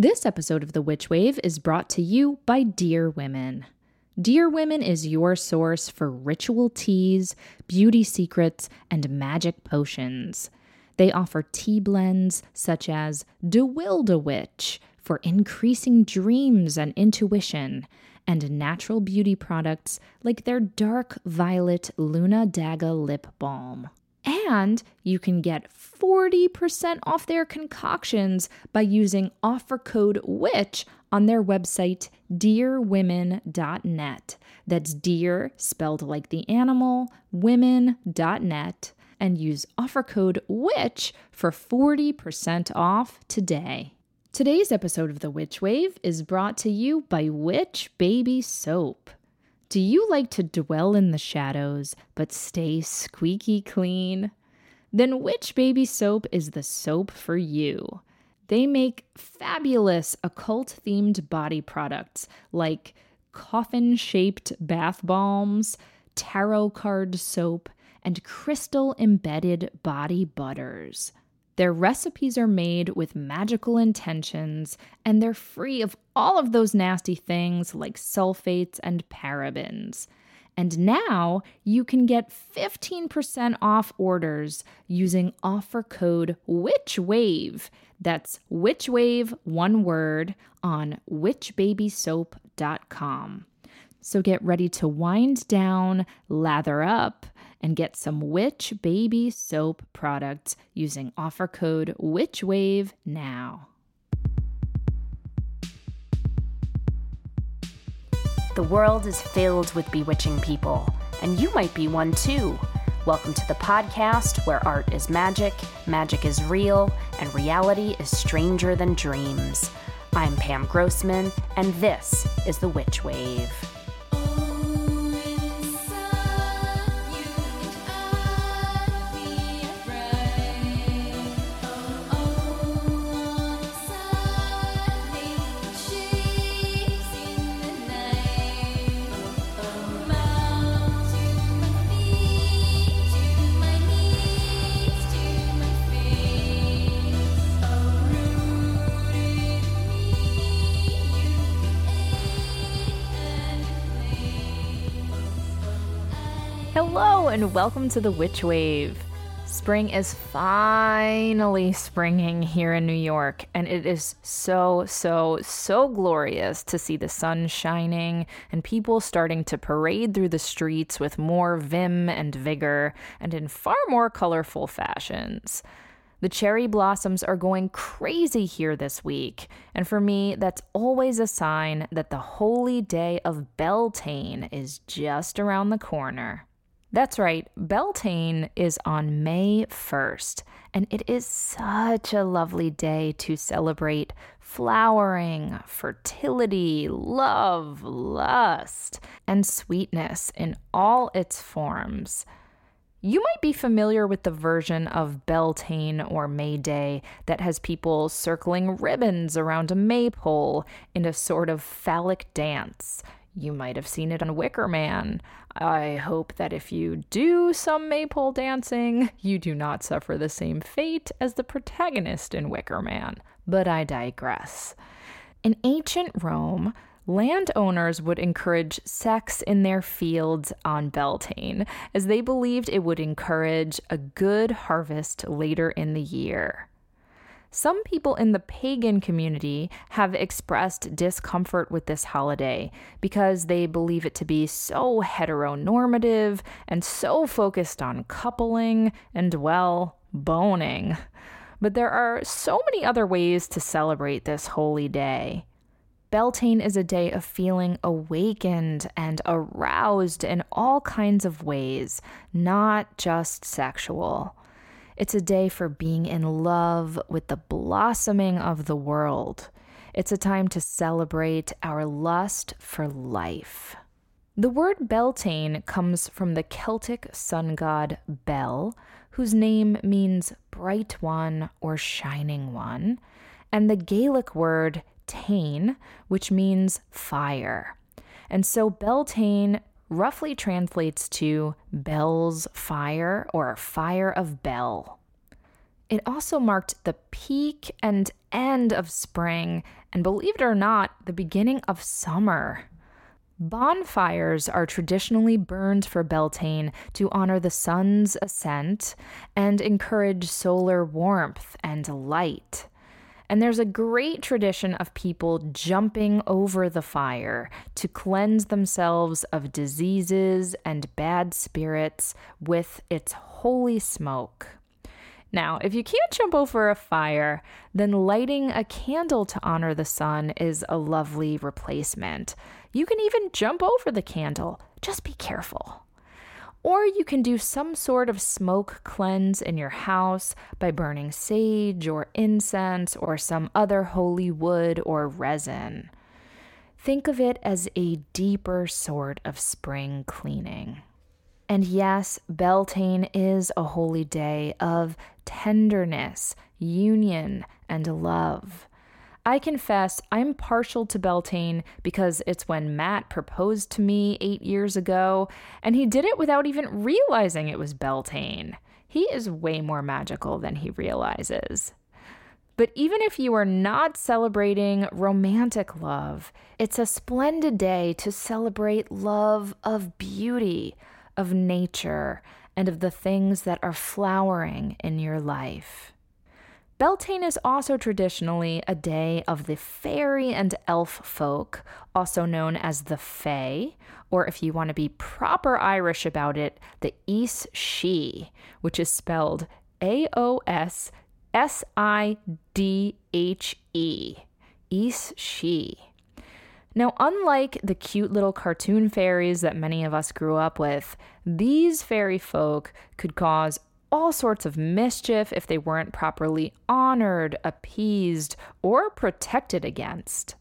This episode of The Witch Wave is brought to you by DeerWomen. Dear Women is your source for ritual teas, beauty secrets, and magic potions. They offer tea blends such as Witch for increasing dreams and intuition, and natural beauty products like their dark violet Luna Daga lip balm. And you can get 40% off their concoctions by using offer code WITCH on their website, deerwomen.net. That's deer, spelled like the animal, women.net, and use offer code WITCH for 40% off today. Today's episode of The Witch Wave is brought to you by Witch Baby Soap. Do you like to dwell in the shadows but stay squeaky clean? Then Witch Baby Soap is the soap for you. They make fabulous occult themed body products like coffin shaped bath balms, tarot card soap, and crystal embedded body butters. Their recipes are made with magical intentions, and they're free of all of those nasty things like sulfates and parabens. And now you can get 15% off orders using offer code WITCHWAVE. That's WITCHWAVE, one word, on witchbabysoap.com. So get ready to wind down, lather up, and get some Witch Baby Soap products using offer code WITCHWAVE now. The world is filled with bewitching people, and you might be one too. Welcome to the podcast where art is magic, magic is real, and reality is stranger than dreams. I'm Pam Grossman, and this is The Witch Wave. And welcome to the Witch Wave. Spring is finally springing here in New York, and it is so, so, so glorious to see the sun shining and people starting to parade through the streets with more vim and vigor and in far more colorful fashions. The cherry blossoms are going crazy here this week, and for me, that's always a sign that the holy day of Beltane is just around the corner. That's right, Beltane is on May 1st, and it is such a lovely day to celebrate flowering, fertility, love, lust, and sweetness in all its forms. You might be familiar with the version of Beltane or May Day that has people circling ribbons around a maypole in a sort of phallic dance. You might have seen it on Wicker Man. I hope that if you do some maypole dancing, you do not suffer the same fate as the protagonist in Wicker Man. But I digress. In ancient Rome, landowners would encourage sex in their fields on Beltane, as they believed it would encourage a good harvest later in the year. Some people in the pagan community have expressed discomfort with this holiday because they believe it to be so heteronormative and so focused on coupling and, well, boning. But there are so many other ways to celebrate this holy day. Beltane is a day of feeling awakened and aroused in all kinds of ways, not just sexual. It's a day for being in love with the blossoming of the world. It's a time to celebrate our lust for life. The word Beltane comes from the Celtic sun god Bel, whose name means bright one or shining one, and the Gaelic word Tain, which means fire. And so Beltane roughly translates to Bel's fire or fire of Bel. It also marked the peak and end of spring, and believe it or not, the beginning of summer. Bonfires are traditionally burned for Beltane to honor the sun's ascent and encourage solar warmth and light. And there's a great tradition of people jumping over the fire to cleanse themselves of diseases and bad spirits with its holy smoke. Now, if you can't jump over a fire, then lighting a candle to honor the sun is a lovely replacement. You can even jump over the candle, just be careful. Or you can do some sort of smoke cleanse in your house by burning sage or incense or some other holy wood or resin. Think of it as a deeper sort of spring cleaning. And yes, Beltane is a holy day of tenderness, union, and love. I confess I'm partial to Beltane because it's when Matt proposed to me eight years ago, and he did it without even realizing it was Beltane. He is way more magical than he realizes. But even if you are not celebrating romantic love, it's a splendid day to celebrate love of beauty, of nature, and of the things that are flowering in your life. Beltane is also traditionally a day of the fairy and elf folk, also known as the Fae, or if you want to be proper Irish about it, the Aos Sidhe, which is spelled A O S S I D H E. Aos Sidhe. Now, unlike the cute little cartoon fairies that many of us grew up with, these fairy folk could cause all sorts of mischief if they weren't properly honored, appeased, or protected against.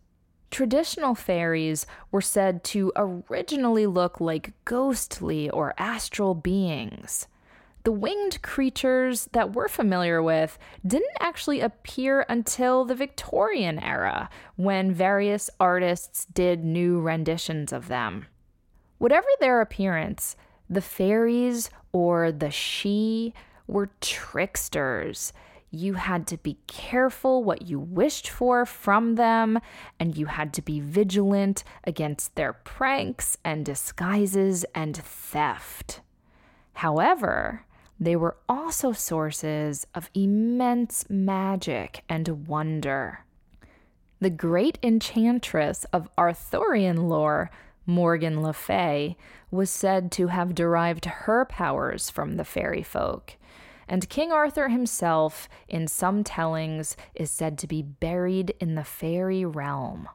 Traditional fairies were said to originally look like ghostly or astral beings. The winged creatures that we're familiar with didn't actually appear until the Victorian era, when various artists did new renditions of them. Whatever their appearance, the fairies or the Sidhe were tricksters. You had to be careful what you wished for from them, and you had to be vigilant against their pranks and disguises and theft. However, they were also sources of immense magic and wonder. The great enchantress of Arthurian lore, Morgan Le Fay, was said to have derived her powers from the fairy folk. And King Arthur himself, in some tellings, is said to be buried in the fairy realm.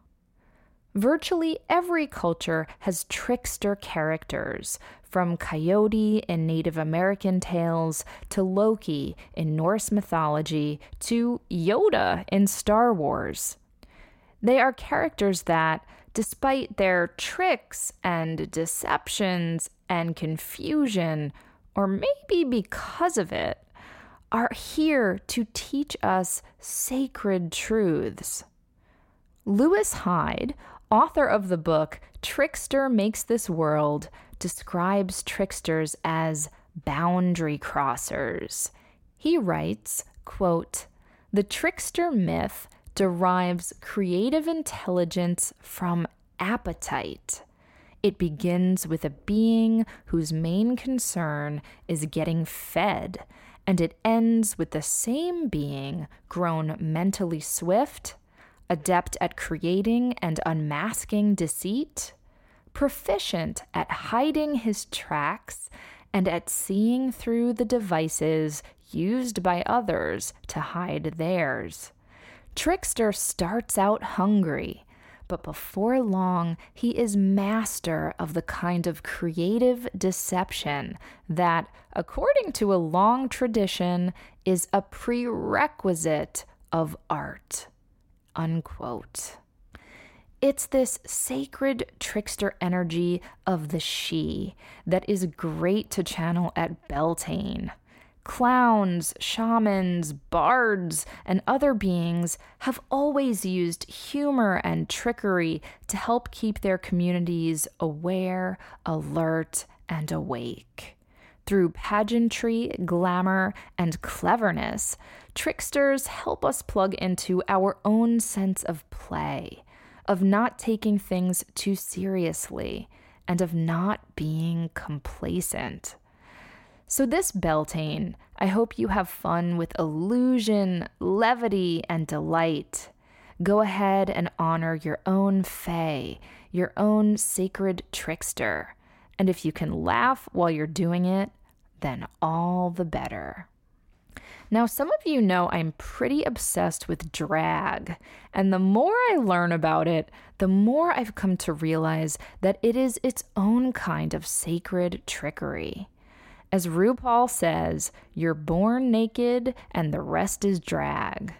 Virtually every culture has trickster characters, from Coyote in Native American tales to Loki in Norse mythology to Yoda in Star Wars. They are characters that, despite their tricks and deceptions and confusion, or maybe because of it, are here to teach us sacred truths. Lewis Hyde, author of the book Trickster Makes This World, describes tricksters as boundary crossers. He writes, quote, "The trickster myth derives creative intelligence from appetite. It begins with a being whose main concern is getting fed, and it ends with the same being grown mentally swift, adept at creating and unmasking deceit, proficient at hiding his tracks, and at seeing through the devices used by others to hide theirs. Trickster starts out hungry but before long, he is master of the kind of creative deception that, according to a long tradition, is a prerequisite of art. Unquote. It's this sacred trickster energy of the Sidhe that is great to channel at Beltane. Clowns, shamans, bards, and other beings have always used humor and trickery to help keep their communities aware, alert, and awake. Through pageantry, glamour, and cleverness, tricksters help us plug into our own sense of play, of not taking things too seriously, and of not being complacent. So, this Beltane, I hope you have fun with illusion, levity, and delight. Go ahead and honor your own Fae, your own sacred trickster. And if you can laugh while you're doing it, then all the better. Now, some of you know I'm pretty obsessed with drag, and the more I learn about it, the more I've come to realize that it is its own kind of sacred trickery. As RuPaul says, you're born naked and the rest is drag.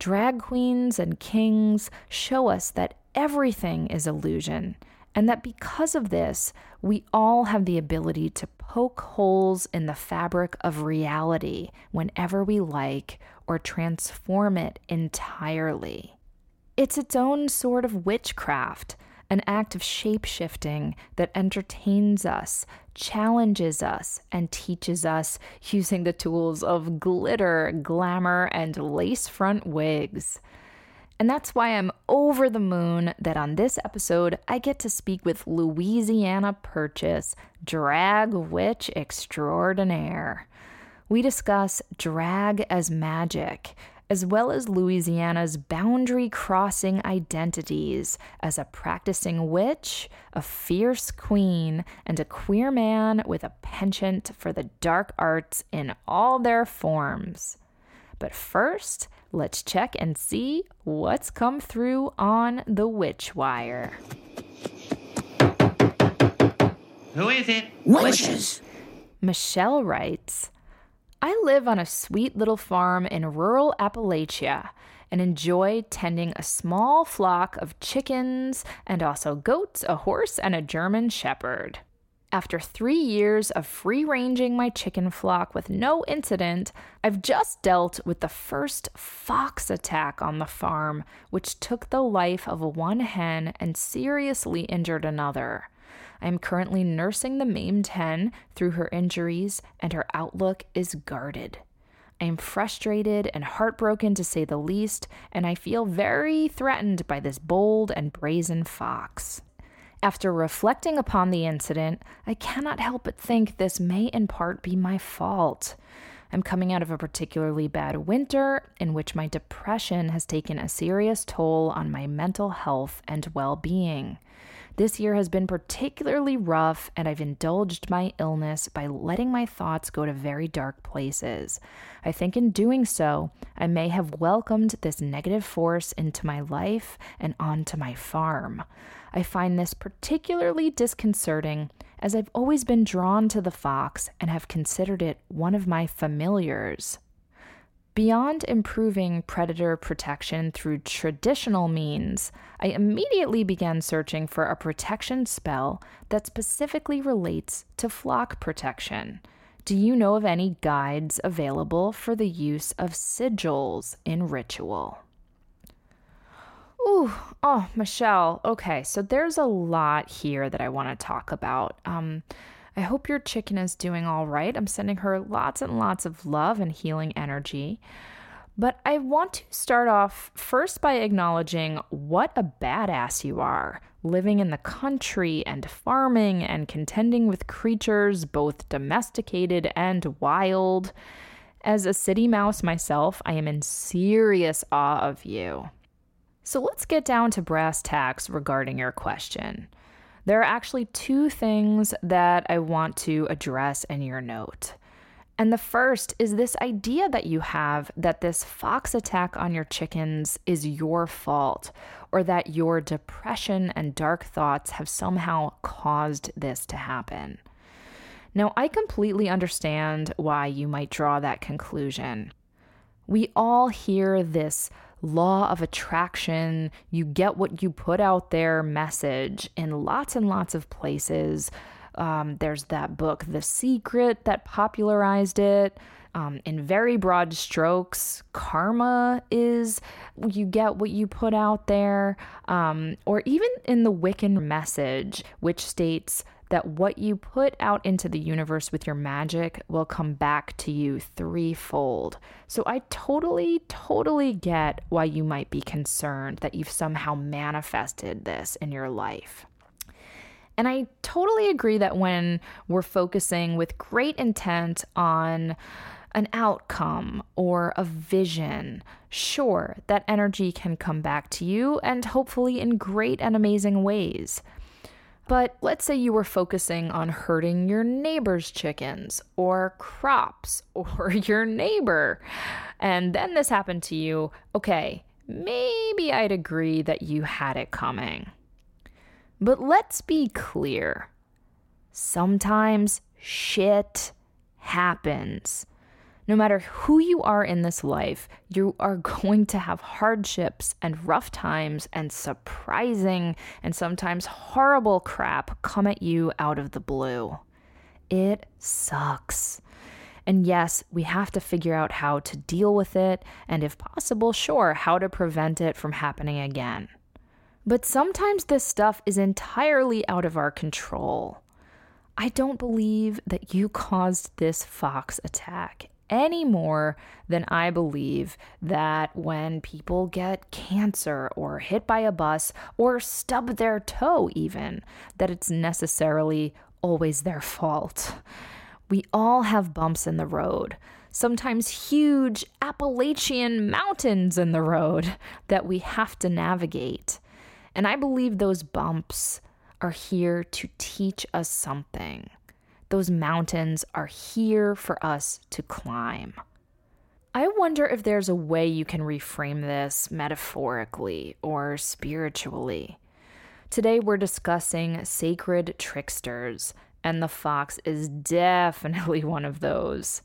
Drag queens and kings show us that everything is illusion, and that because of this, we all have the ability to poke holes in the fabric of reality whenever we like or transform it entirely. It's its own sort of witchcraft an act of shape shifting that entertains us, challenges us, and teaches us using the tools of glitter, glamour, and lace front wigs. And that's why I'm over the moon that on this episode I get to speak with Louisianna Purchase, drag witch extraordinaire. We discuss drag as magic, as well as Louisianna's boundary crossing identities as a practicing witch, a fierce queen, and a queer man with a penchant for the dark arts in all their forms. But first, let's check and see what's come through on the Witch Wire. Who is it? Witches. Michelle writes, I live on a sweet little farm in rural Appalachia and enjoy tending a small flock of chickens and also goats, a horse, and a German shepherd. After three years of free ranging my chicken flock with no incident, I've just dealt with the first fox attack on the farm, which took the life of one hen and seriously injured another. I am currently nursing the maimed hen through her injuries, and her outlook is guarded. I am frustrated and heartbroken to say the least, and I feel very threatened by this bold and brazen fox. After reflecting upon the incident, I cannot help but think this may in part be my fault. I'm coming out of a particularly bad winter in which my depression has taken a serious toll on my mental health and well being. This year has been particularly rough, and I've indulged my illness by letting my thoughts go to very dark places. I think in doing so, I may have welcomed this negative force into my life and onto my farm. I find this particularly disconcerting as I've always been drawn to the fox and have considered it one of my familiars. Beyond improving predator protection through traditional means, I immediately began searching for a protection spell that specifically relates to flock protection. Do you know of any guides available for the use of sigils in ritual? Ooh, oh, Michelle. Okay, so there's a lot here that I want to talk about. Um, I hope your chicken is doing all right. I'm sending her lots and lots of love and healing energy. But I want to start off first by acknowledging what a badass you are, living in the country and farming and contending with creatures both domesticated and wild. As a city mouse myself, I am in serious awe of you. So let's get down to brass tacks regarding your question. There are actually two things that I want to address in your note. And the first is this idea that you have that this fox attack on your chickens is your fault, or that your depression and dark thoughts have somehow caused this to happen. Now, I completely understand why you might draw that conclusion. We all hear this law of attraction, you get what you put out there message in lots and lots of places. Um, there's that book, The Secret, that popularized it. Um, in very broad strokes, karma is you get what you put out there. Um, or even in the Wiccan message, which states that what you put out into the universe with your magic will come back to you threefold. So I totally, totally get why you might be concerned that you've somehow manifested this in your life. And I totally agree that when we're focusing with great intent on an outcome or a vision, sure, that energy can come back to you and hopefully in great and amazing ways. But let's say you were focusing on hurting your neighbor's chickens or crops or your neighbor, and then this happened to you. Okay, maybe I'd agree that you had it coming. But let's be clear sometimes shit happens. No matter who you are in this life, you are going to have hardships and rough times and surprising and sometimes horrible crap come at you out of the blue. It sucks. And yes, we have to figure out how to deal with it, and if possible, sure, how to prevent it from happening again. But sometimes this stuff is entirely out of our control. I don't believe that you caused this fox attack, any more than I believe that when people get cancer or hit by a bus or stub their toe, even, that it's necessarily always their fault. We all have bumps in the road, sometimes huge Appalachian mountains in the road that we have to navigate. And I believe those bumps are here to teach us something. Those mountains are here for us to climb. I wonder if there's a way you can reframe this metaphorically or spiritually. Today we're discussing sacred tricksters, and the fox is definitely one of those.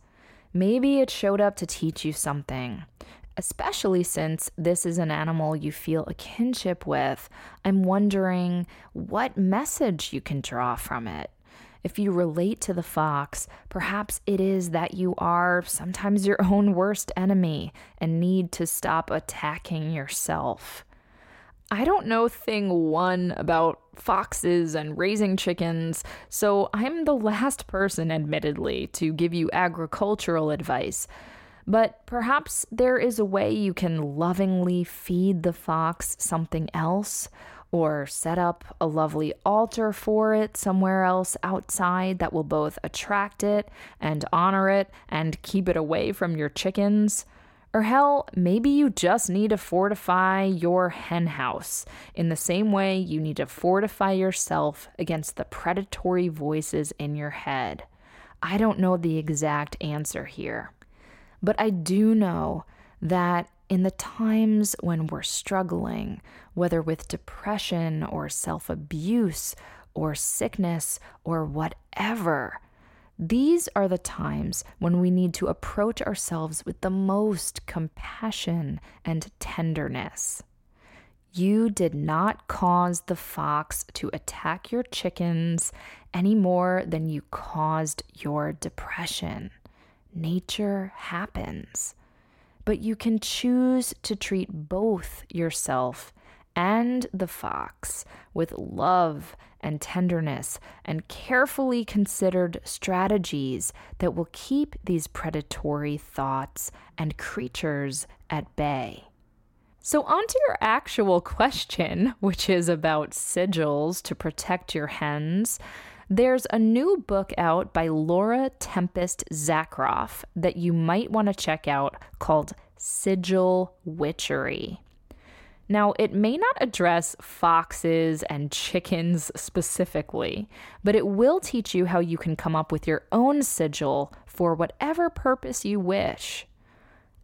Maybe it showed up to teach you something, especially since this is an animal you feel a kinship with. I'm wondering what message you can draw from it. If you relate to the fox, perhaps it is that you are sometimes your own worst enemy and need to stop attacking yourself. I don't know thing one about foxes and raising chickens, so I'm the last person, admittedly, to give you agricultural advice. But perhaps there is a way you can lovingly feed the fox something else or set up a lovely altar for it somewhere else outside that will both attract it and honor it and keep it away from your chickens. Or hell, maybe you just need to fortify your henhouse in the same way you need to fortify yourself against the predatory voices in your head. I don't know the exact answer here, but I do know that in the times when we're struggling, whether with depression or self abuse or sickness or whatever, these are the times when we need to approach ourselves with the most compassion and tenderness. You did not cause the fox to attack your chickens any more than you caused your depression. Nature happens but you can choose to treat both yourself and the fox with love and tenderness and carefully considered strategies that will keep these predatory thoughts and creatures at bay. So, on to your actual question, which is about sigils to protect your hens. There's a new book out by Laura Tempest Zakroff that you might want to check out called Sigil Witchery. Now, it may not address foxes and chickens specifically, but it will teach you how you can come up with your own sigil for whatever purpose you wish.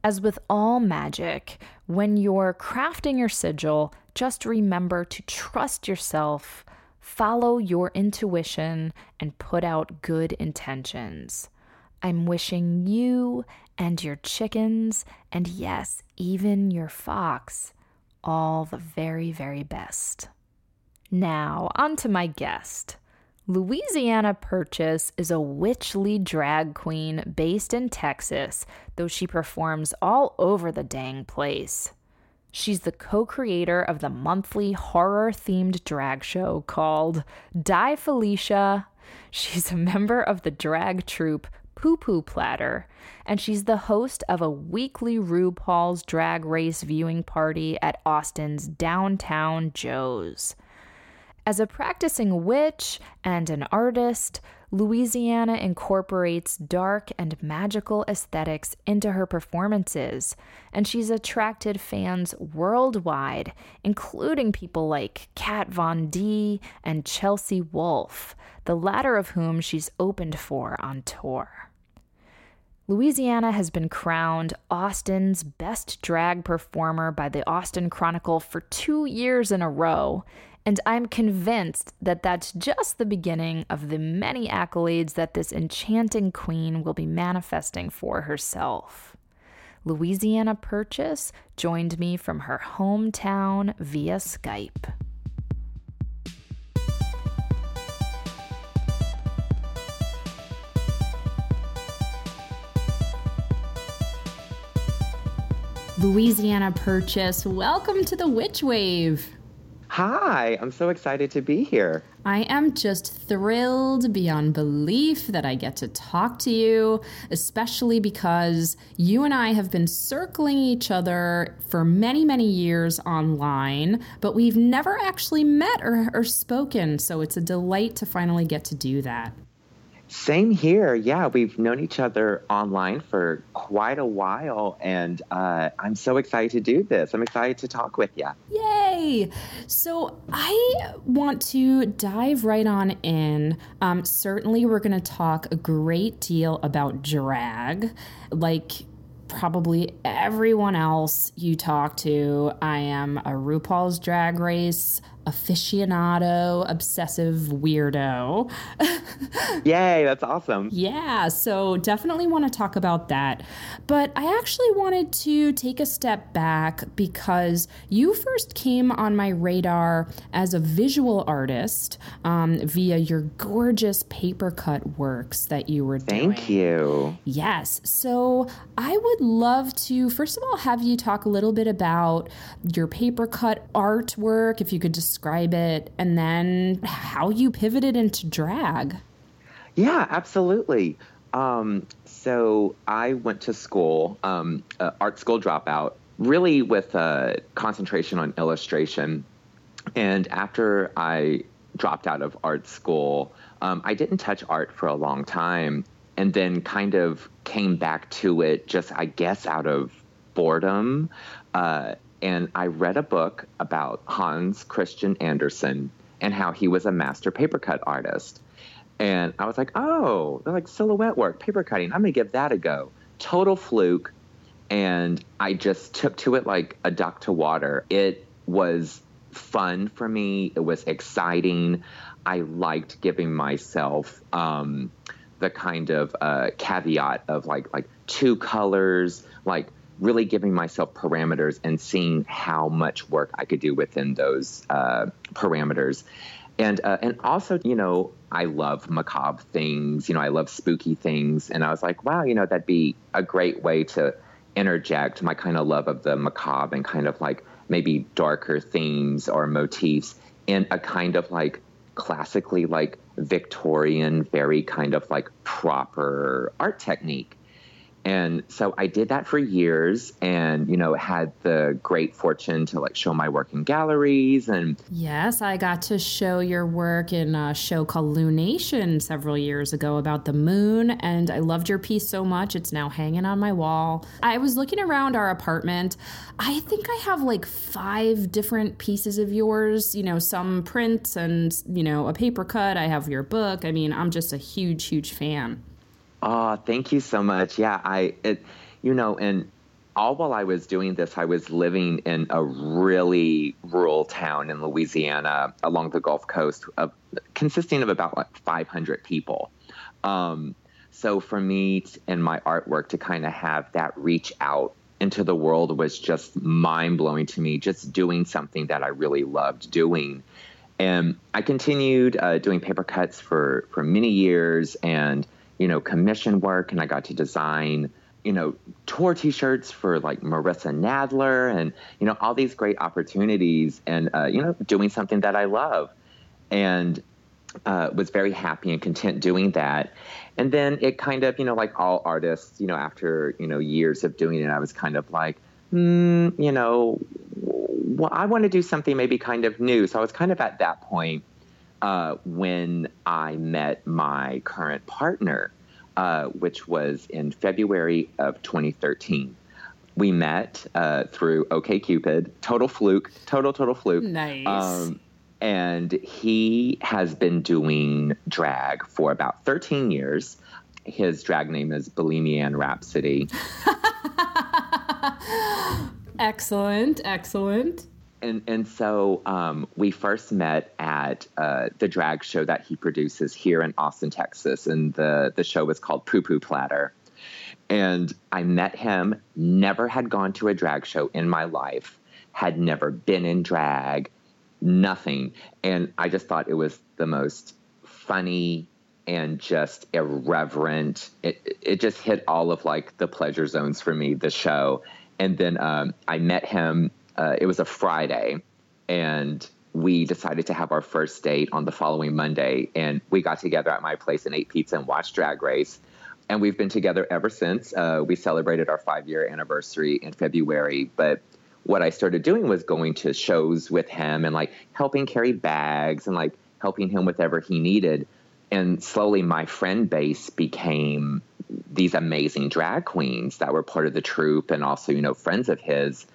As with all magic, when you're crafting your sigil, just remember to trust yourself follow your intuition, and put out good intentions. I'm wishing you and your chickens, and yes, even your fox, all the very, very best. Now, on to my guest. Louisianna Purchase is a witchly drag queen based in Texas, though she performs all over the dang place. She's the co creator of the monthly horror themed drag show called Die Felicia She's a member of the drag troupe Poo Poo Platter, and she's the host of a weekly RuPaul's Drag Race viewing party at Austin's Downtown Jo's. As a practicing witch and an artist, Louisianna incorporates dark and magical aesthetics into her performances, and she's attracted fans worldwide, including people like Kat Von D and Chelsea Wolfe, the latter of whom she's opened for on tour. Louisianna has been crowned Austin's best drag performer by the Austin Chronicle for two years in a row, and I'm convinced that that's just the beginning of the many accolades that this enchanting queen will be manifesting for herself. Louisianna Purchase joined me from her hometown via Skype. Louisianna Purchase, welcome to the Witch Wave. Hi, I'm so excited to be here. I am just thrilled beyond belief that I get to talk to you, especially because you and I have been circling each other for many, many years online, but we've never actually met or, or spoken. So it's a delight to finally get to do that. Same here. Yeah, we've known each other online for quite a while, and uh, I'm so excited to do this. I'm excited to talk with you. Yay! So, I want to dive right on in. Um, certainly, we're going to talk a great deal about drag. Like, probably everyone else you talk to, I am a RuPaul's Drag Race aficionado, obsessive weirdo. Yay, that's awesome. Yeah, so definitely want to talk about that. But I actually wanted to take a step back because you first came on my radar as a visual artist um, via your gorgeous paper cut works that you were doing. Thank you. Yes. So I would love to, first of all, have you talk a little bit about your paper cut artwork, if you could just describe it, and then how you pivoted into drag. Yeah, absolutely. Um, so I went to school, um, uh, art school dropout, really with a concentration on illustration. And after I dropped out of art school, um, I didn't touch art for a long time and then kind of came back to it just, I guess, out of boredom. Uh, and I read a book about Hans Christian Andersen and how he was a master paper cut artist. And I was like, oh, they're like silhouette work, paper cutting. I'm going to give that a go. Total fluke. And I just took to it like a duck to water. It was fun for me, it was exciting. I liked giving myself um, the kind of uh, caveat of like like two colors, like really giving myself parameters and seeing how much work I could do within those uh, parameters. And uh, and also, you know, I love macabre things. You know, I love spooky things. And I was like, wow, you know, that'd be a great way to interject my kind of love of the macabre and kind of like maybe darker themes or motifs in a kind of like classically like Victorian, very kind of like proper art technique. And so I did that for years and, you know, had the great fortune to like show my work in galleries and Yes, I got to show your work in a show called Lunation several years ago about the moon and I loved your piece so much it's now hanging on my wall. I was looking around our apartment. I think I have like 5 different pieces of yours, you know, some prints and, you know, a paper cut. I have your book. I mean, I'm just a huge huge fan. Oh, thank you so much. Yeah, I, it, you know, and all while I was doing this, I was living in a really rural town in Louisiana along the Gulf Coast, consisting of about like 500 people. Um, so for me and my artwork to kind of have that reach out into the world was just mind blowing to me, just doing something that I really loved doing. And I continued uh, doing paper cuts for, for many years and you know, commission work and I got to design, you know, tour t-shirts for like Marissa Nadler and, you know, all these great opportunities and, uh, you know, doing something that I love. And uh, was very happy and content doing that. And then it kind of, you know, like all artists, you know, after, you know, years of doing it, I was kind of like, hmm, you know, well, I want to do something maybe kind of new. So I was kind of at that point uh, when I met my current partner, uh, which was in February of 2013. We met uh, through OKCupid, total fluke, total, total fluke. Nice. Um, and he has been doing drag for about 13 years. His drag name is Bohemian Rhapsody. excellent, excellent. And and so um, we first met at uh, the drag show that he produces here in Austin, Texas, and the the show was called Poo Poo Platter. And I met him. Never had gone to a drag show in my life. Had never been in drag nothing. And I just thought it was the most funny and just irreverent. It it just hit all of like the pleasure zones for me. The show, and then um, I met him. Uh, it was a Friday, and we decided to have our first date on the following Monday, and we got together at my place and ate pizza and watched Drag Race. And we've been together ever since. Uh, we celebrated our five year anniversary in February, but what I started doing was going to shows with him and like helping carry bags and like helping him whatever he needed. And slowly my friend base became these amazing drag queens that were part of the troupe and also, you know, friends of his.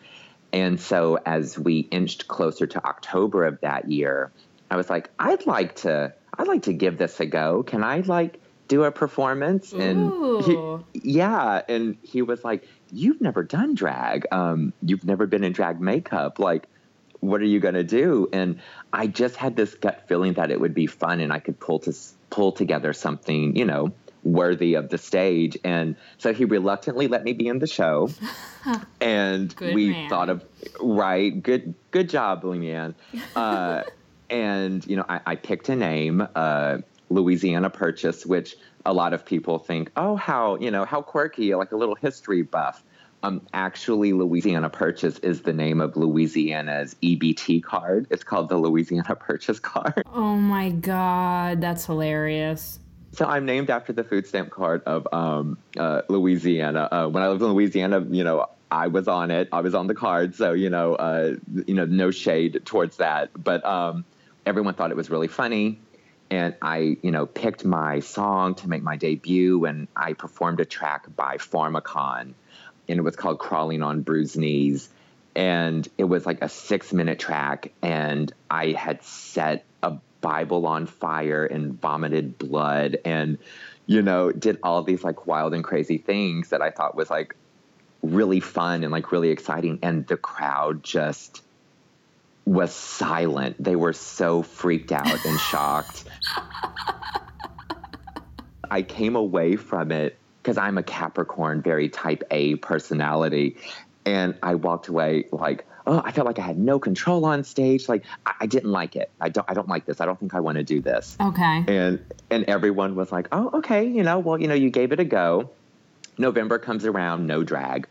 And so as we inched closer to October of that year, I was like, I'd like to I'd like to give this a go. Can I like do a performance? And he, yeah, and he was like, you've never done drag. Um, you've never been in drag makeup. Like, what are you going to do? And I just had this gut feeling that it would be fun and I could pull to pull together something, you know, worthy of the stage. And so he reluctantly let me be in the show. and good we man. thought of right, good good job, Leanne. Uh, and you know, I, I picked a name, uh, Louisianna Purchase, which a lot of people think, oh, how you know how quirky, like a little history buff. Um, actually, Louisiana Purchase is the name of Louisiana's EBT card. It's called the Louisiana Purchase card. Oh my god, that's hilarious. So I'm named after the food stamp card of um, uh, Louisiana. Uh, when I lived in Louisiana, you know, I was on it. I was on the card. So you know, uh, you know, no shade towards that. But um, everyone thought it was really funny and I, you know, picked my song to make my debut, and I performed a track by Pharmakon, and it was called "Crawling on Bruised Knees," and it was like a six-minute track, and I had set Bible on fire and vomited blood, and you know, did all these like wild and crazy things that I thought was like really fun and like really exciting, and the crowd just was silent. They were so freaked out and shocked. I came away from it because I'm a Capricorn, very type A personality. And I walked away like, oh, I felt like I had no control on stage. Like I, I didn't like it. I don't I don't like this. I don't think I want to do this. Okay. And and everyone was like, oh, okay, you know, well, you know, you gave it a go. November comes around, no drag.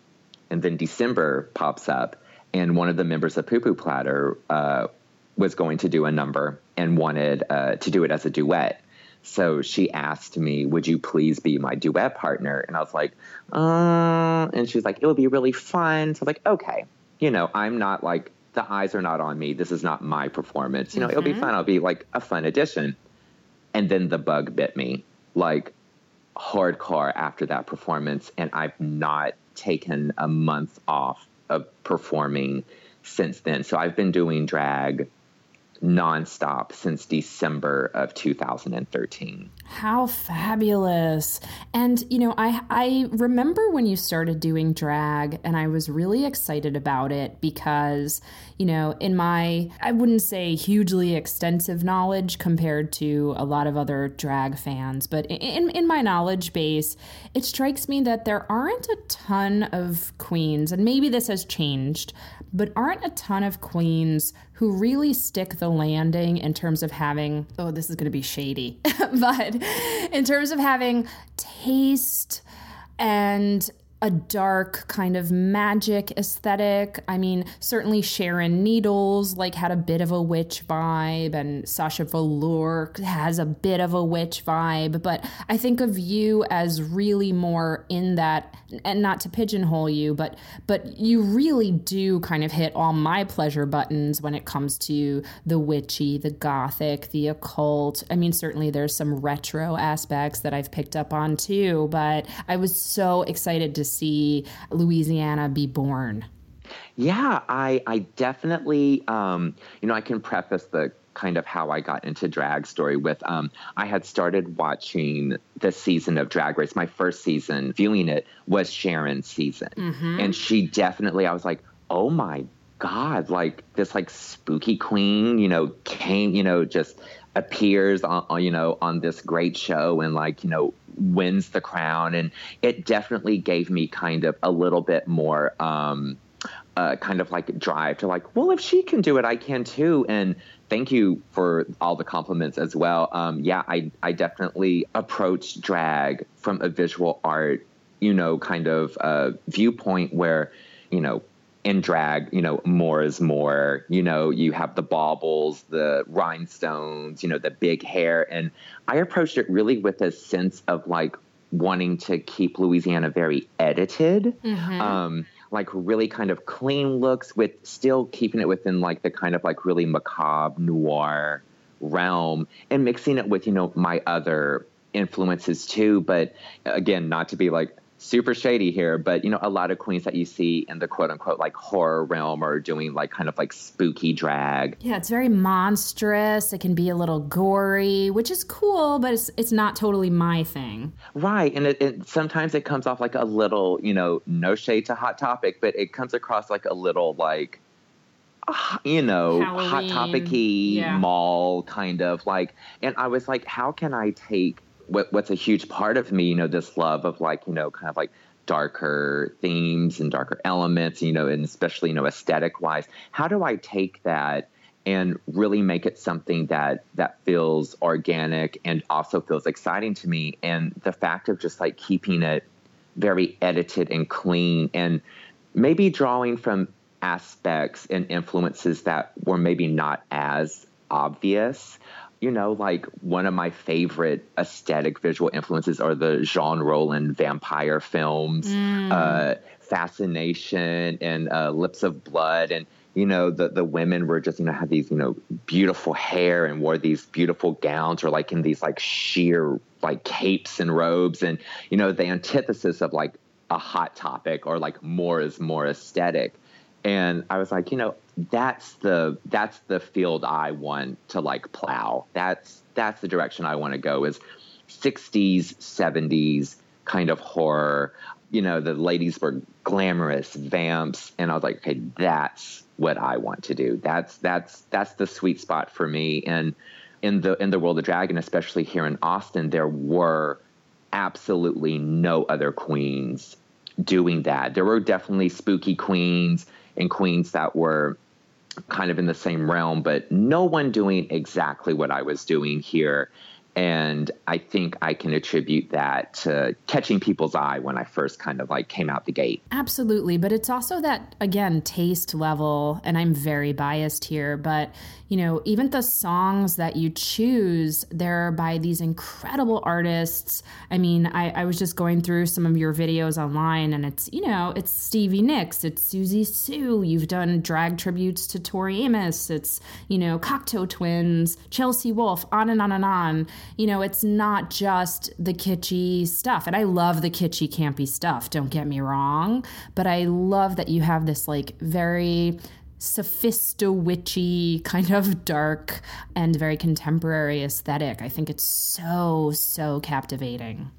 And then December pops up and one of the members of Poo Poo Platter uh, was going to do a number and wanted uh, to do it as a duet. So she asked me, "Would you please be my duet partner?" And I was like, "Uh," and she's like, "It would be really fun." So I was like, "Okay, you know, I'm not like the eyes are not on me. This is not my performance. You know, mm-hmm. it'll be mm-hmm. fun. I'll be like a fun addition." And then the bug bit me, like hardcore after that performance, and I've not taken a month off of performing since then. So I've been doing drag nonstop since December of 2013. How fabulous. And you know, I I remember when you started doing drag and I was really excited about it because, you know, in my I wouldn't say hugely extensive knowledge compared to a lot of other drag fans, but in in my knowledge base, it strikes me that there aren't a ton of queens and maybe this has changed, but aren't a ton of queens who really stick the landing in terms of having, oh, this is going to be shady, but in terms of having taste and a dark kind of magic aesthetic. I mean, certainly Sharon Needles like had a bit of a witch vibe and Sasha Velour has a bit of a witch vibe, but I think of you as really more in that and not to pigeonhole you, but but you really do kind of hit all my pleasure buttons when it comes to the witchy, the gothic, the occult. I mean, certainly there's some retro aspects that I've picked up on too, but I was so excited to see Louisianna be born? Yeah, I I definitely um, you know I can preface the kind of how I got into drag story with um, I had started watching the season of Drag Race. My first season, viewing it was Sharon's season, mm-hmm. and she definitely I was like, oh my god, like this like spooky queen, you know, came, you know, just appears on, you know on this great show and like you know wins the crown and it definitely gave me kind of a little bit more um uh, kind of like drive to like well if she can do it i can too and thank you for all the compliments as well. Um yeah i i definitely approached drag from a visual art you know kind of uh viewpoint where you know in drag, you know, more is more. You know, you have the baubles, the rhinestones, you know, the big hair. And I approached it really with a sense of like wanting to keep Louisianna very edited. Mm-hmm. Um, like really kind of clean looks with still keeping it within like the kind of like really macabre noir realm and mixing it with, you know, my other influences too. But again, not to be like super shady here, but you know, a lot of queens that you see in the quote unquote like horror realm are doing like kind of like spooky drag. Yeah, it's very monstrous. It can be a little gory, which is cool, but it's it's not totally my thing. Right, and it, it sometimes it comes off like a little, you know, no shade to Hot Topic, but it comes across like a little like ah, you know, Halloween. hot topicy yeah. mall kind of like. And I was like, how can I take what, what's a huge part of me, you know, this love of like, you know, kind of like darker themes and darker elements, you know, and especially, you know, aesthetic wise. How do I take that and really make it something that that feels organic and also feels exciting to me? And the fact of just like keeping it very edited and clean and maybe drawing from aspects and influences that were maybe not as obvious you know, like one of my favorite aesthetic visual influences are the Jean Rollin vampire films, mm. uh, Fascination and uh, Lips of Blood. And, you know, the, the women were just, you know, had these, you know, beautiful hair and wore these beautiful gowns or like in these like sheer like capes and robes. And, you know, the antithesis of like a hot topic or like more is more aesthetic and I was like, you know, that's the that's the field I want to like plow. That's that's the direction I want to go is 60s, 70s kind of horror. You know, the ladies were glamorous vamps and I was like, okay, that's what I want to do. That's that's that's the sweet spot for me and in the in the world of dragon, especially here in Austin, there were absolutely no other queens doing that. There were definitely spooky queens and queens that were kind of in the same realm, but no one doing exactly what I was doing here. And I think I can attribute that to catching people's eye when I first kind of like came out the gate. Absolutely. But it's also that, again, taste level. And I'm very biased here, but you know, even the songs that you choose, they're by these incredible artists. I mean, I, I was just going through some of your videos online, and it's, you know, it's Stevie Nicks, it's Siouxsie Sioux, You've done drag tributes to Tori Amos. It's, you know, Cocteau Twins, Chelsea Wolfe, on and on and on. You know, it's not just the kitschy stuff. And I love the kitschy, campy stuff, don't get me wrong. But I love that you have this, like, very witchy kind of dark and very contemporary aesthetic. I think it's so, so captivating.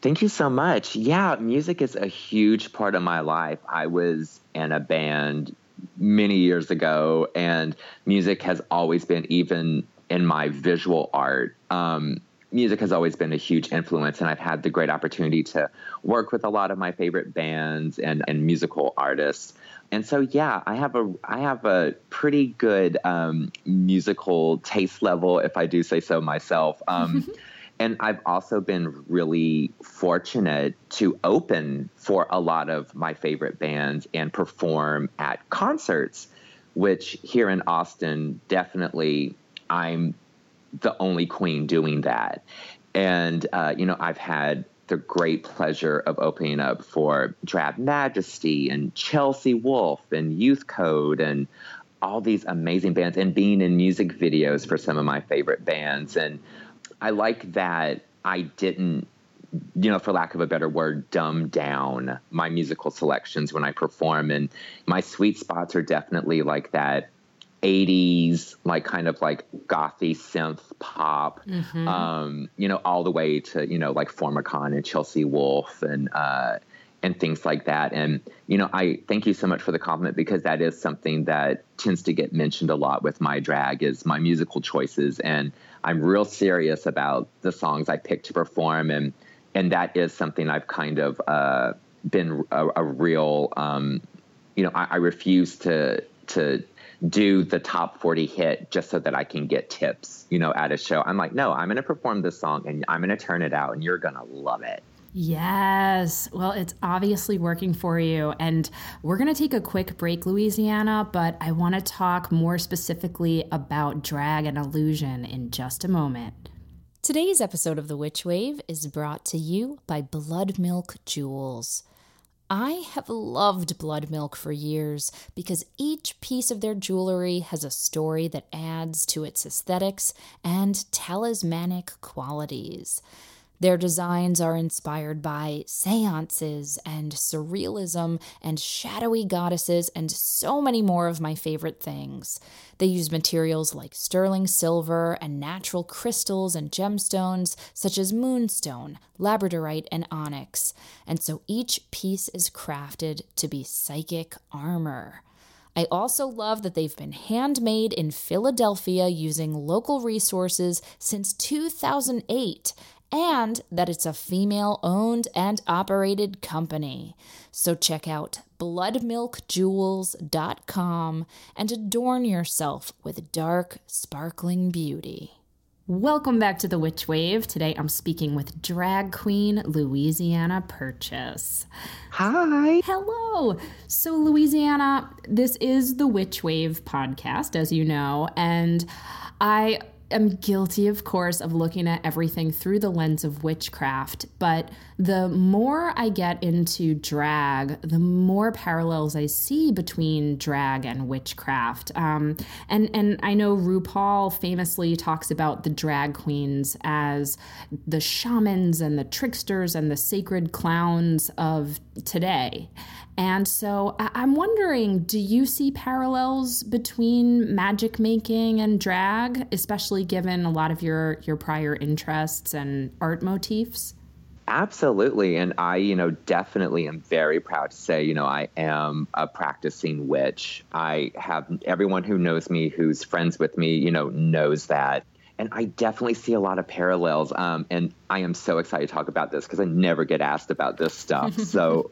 Thank you so much. Yeah, music is a huge part of my life. I was in a band many years ago, and music has always been, even in my visual art, um, music has always been a huge influence. And I've had the great opportunity to work with a lot of my favorite bands and, and musical artists and so yeah i have a i have a pretty good um, musical taste level if i do say so myself um, And I've also been really fortunate to open for a lot of my favorite bands and perform at concerts, which here in Austin, definitely I'm the only queen doing that. And, uh, you know, I've had the great pleasure of opening up for Drab Majesty and Chelsea Wolfe and Youth Code and all these amazing bands and being in music videos for some of my favorite bands. And I like that I didn't, you know, for lack of a better word, dumb down my musical selections when I perform. And my sweet spots are definitely like that 80s, like kind of like gothy synth pop, mm-hmm. um, you know, all the way to, you know, like Pharmakon and Chelsea Wolfe and, uh, and things like that. And, you know, I thank you so much for the compliment because that is something that tends to get mentioned a lot with my drag is my musical choices. And I'm real serious about the songs I pick to perform. And, and that is something I've kind of uh, been a, a real, um, you know, I, I refuse to, to do the top 40 hit just so that I can get tips, you know, at a show. I'm like, no, I'm going to perform this song and I'm going to turn it out and you're going to love it. Yes. Well, it's obviously working for you. And we're going to take a quick break, Louisianna, but I want to talk more specifically about drag and illusion in just a moment. Today's episode of The Witch Wave is brought to you by Blood Milk Jewels. I have loved Blood Milk for years because each piece of their jewelry has a story that adds to its aesthetics and talismanic qualities. Their designs are inspired by seances and surrealism and shadowy goddesses and so many more of my favorite things. They use materials like sterling silver and natural crystals and gemstones such as moonstone, labradorite, and onyx, and so each piece is crafted to be psychic armor. I also love that they've been handmade in Philadelphia using local resources since 2008 and that it's a female owned and operated company. So check out bloodmilkjewels.com and adorn yourself with dark, sparkling beauty. Welcome back to the Witch Wave. Today I'm speaking with drag queen Louisianna Purchase. Hi. Hello. So, Louisianna, this is the Witch Wave podcast, as you know, and I am guilty, of course, of looking at everything through the lens of witchcraft, but the more I get into drag, the more parallels I see between drag and witchcraft. Um, and and I know RuPaul famously talks about the drag queens as the shamans and the tricksters and the sacred clowns of today. And so I'm wondering do you see parallels between magic making and drag, especially given a lot of your, your prior interests and art motifs? Absolutely. And I, you know, definitely am very proud to say, you know, I am a practicing witch. I have everyone who knows me, who's friends with me, you know, knows that and I definitely see a lot of parallels. Um, and I am so excited to talk about this because I never get asked about this stuff. so,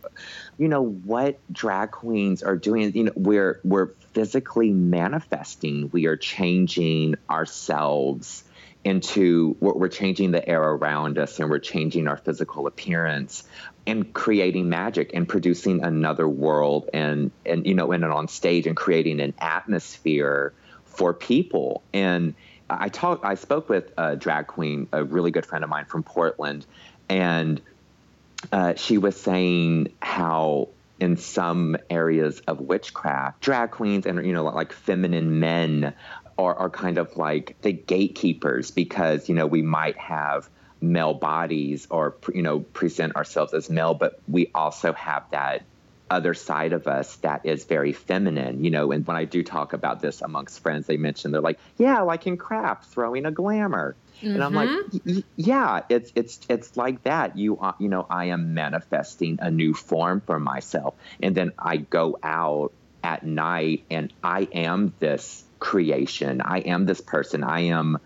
you know, what drag queens are doing, you know, we're we're physically manifesting. We are changing ourselves into what we're changing the air around us and we're changing our physical appearance and creating magic and producing another world and and you know in and on stage and creating an atmosphere for people and I talked, I spoke with a drag queen, a really good friend of mine from Portland, and uh, she was saying how in some areas of witchcraft, drag queens and you know like feminine men are, are kind of like the gatekeepers because you know we might have male bodies or you know present ourselves as male, but we also have that other side of us that is very feminine, you know. And when I do talk about this amongst friends, they mention they're like, "Yeah, like in crap, throwing a glamour," mm-hmm. and I'm like, mm-hmm. "Yeah, it's it's it's like that. You are, you know, I am manifesting a new form for myself, and then I go out at night, and I am this creation. I am this person. I am."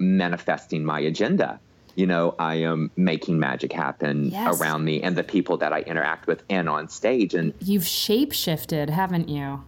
manifesting my agenda you know, I am making magic happen yes. around me and the people that I interact with and on stage. And you've shape shifted, haven't you?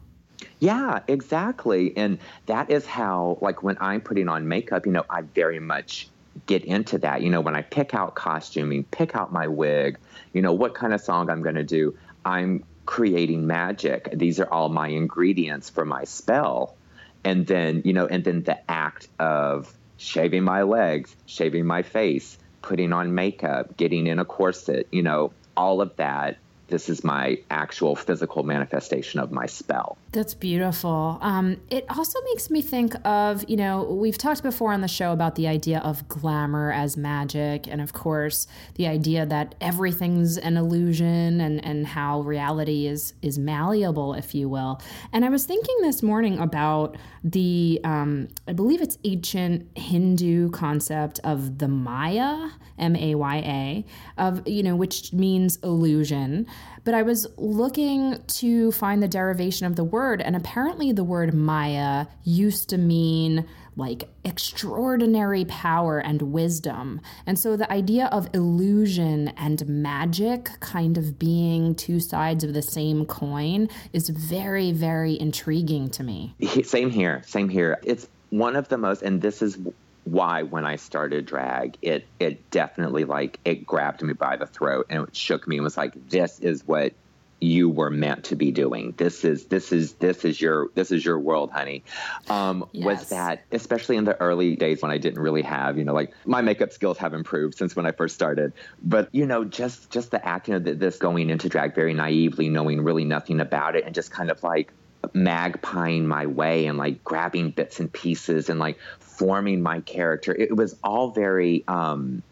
Yeah, exactly. And that is how, like, when I'm putting on makeup, you know, I very much get into that. You know, when I pick out costuming, pick out my wig, you know, what kind of song I'm going to do, I'm creating magic. These are all my ingredients for my spell. And then, you know, and then the act of shaving my legs, shaving my face, putting on makeup, getting in a corset, you know, all of that this is my actual physical manifestation of my spell. That's beautiful. Um, it also makes me think of, you know, we've talked before on the show about the idea of glamour as magic, and of course, the idea that everything's an illusion and, and how reality is is malleable, if you will. And I was thinking this morning about the, um, I believe it's ancient Hindu concept of the Maya, M A Y A, of, you know, which means illusion. But I was looking to find the derivation of the word, and apparently the word Maya used to mean like extraordinary power and wisdom. And so the idea of illusion and magic kind of being two sides of the same coin is very, very intriguing to me. Same here. Same here. It's one of the most, and this is why when I started drag, it it definitely like it grabbed me by the throat and it shook me and was like, this is what you were meant to be doing. This is this is this is your this is your world, honey. Um, yes. Was that especially in the early days when I didn't really have you know like my makeup skills have improved since when I first started, but you know just just the acting of this going into drag very naively, knowing really nothing about it, and just kind of like magpieing my way and like grabbing bits and pieces and like forming my character. It was all very um,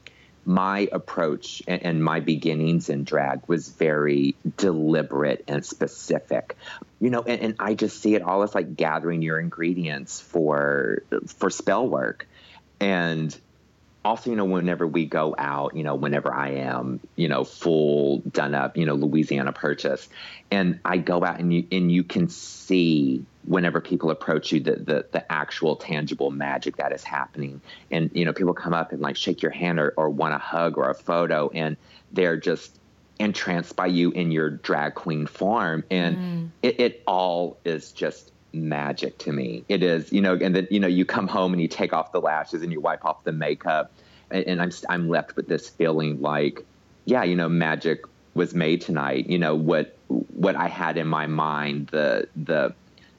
my approach and, and, my beginnings in drag was very deliberate and specific you know and, and, i just see it all as like gathering your ingredients for for spell work and also, you know, whenever we go out, you know, whenever I am, you know, full done up, you know, Louisianna purchase, and I go out and you and you can see whenever people approach you the, the the actual tangible magic that is happening. And, you know, people come up and like shake your hand or, or want a hug or a photo and they're just entranced by you in your drag queen form. And mm. it, it all is just magic to me. It is, you know, and then you know you come home and you take off the lashes and you wipe off the makeup, and, and I'm I'm left with this feeling like, yeah, you know, magic was made tonight. You know what what I had in my mind, the the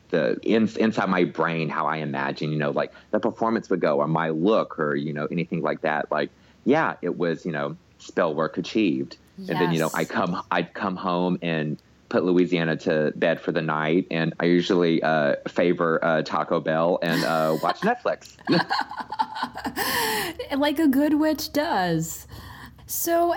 the in, inside my brain, how I imagine, you know, like the performance would go, or my look, or you know, anything like that. Like, yeah, it was, you know, spell work achieved. Yes. And then you know, I come I'd come home and put Louisianna to bed for the night, and I usually uh, favor uh, Taco Bell and uh, watch Netflix. like a good witch does. So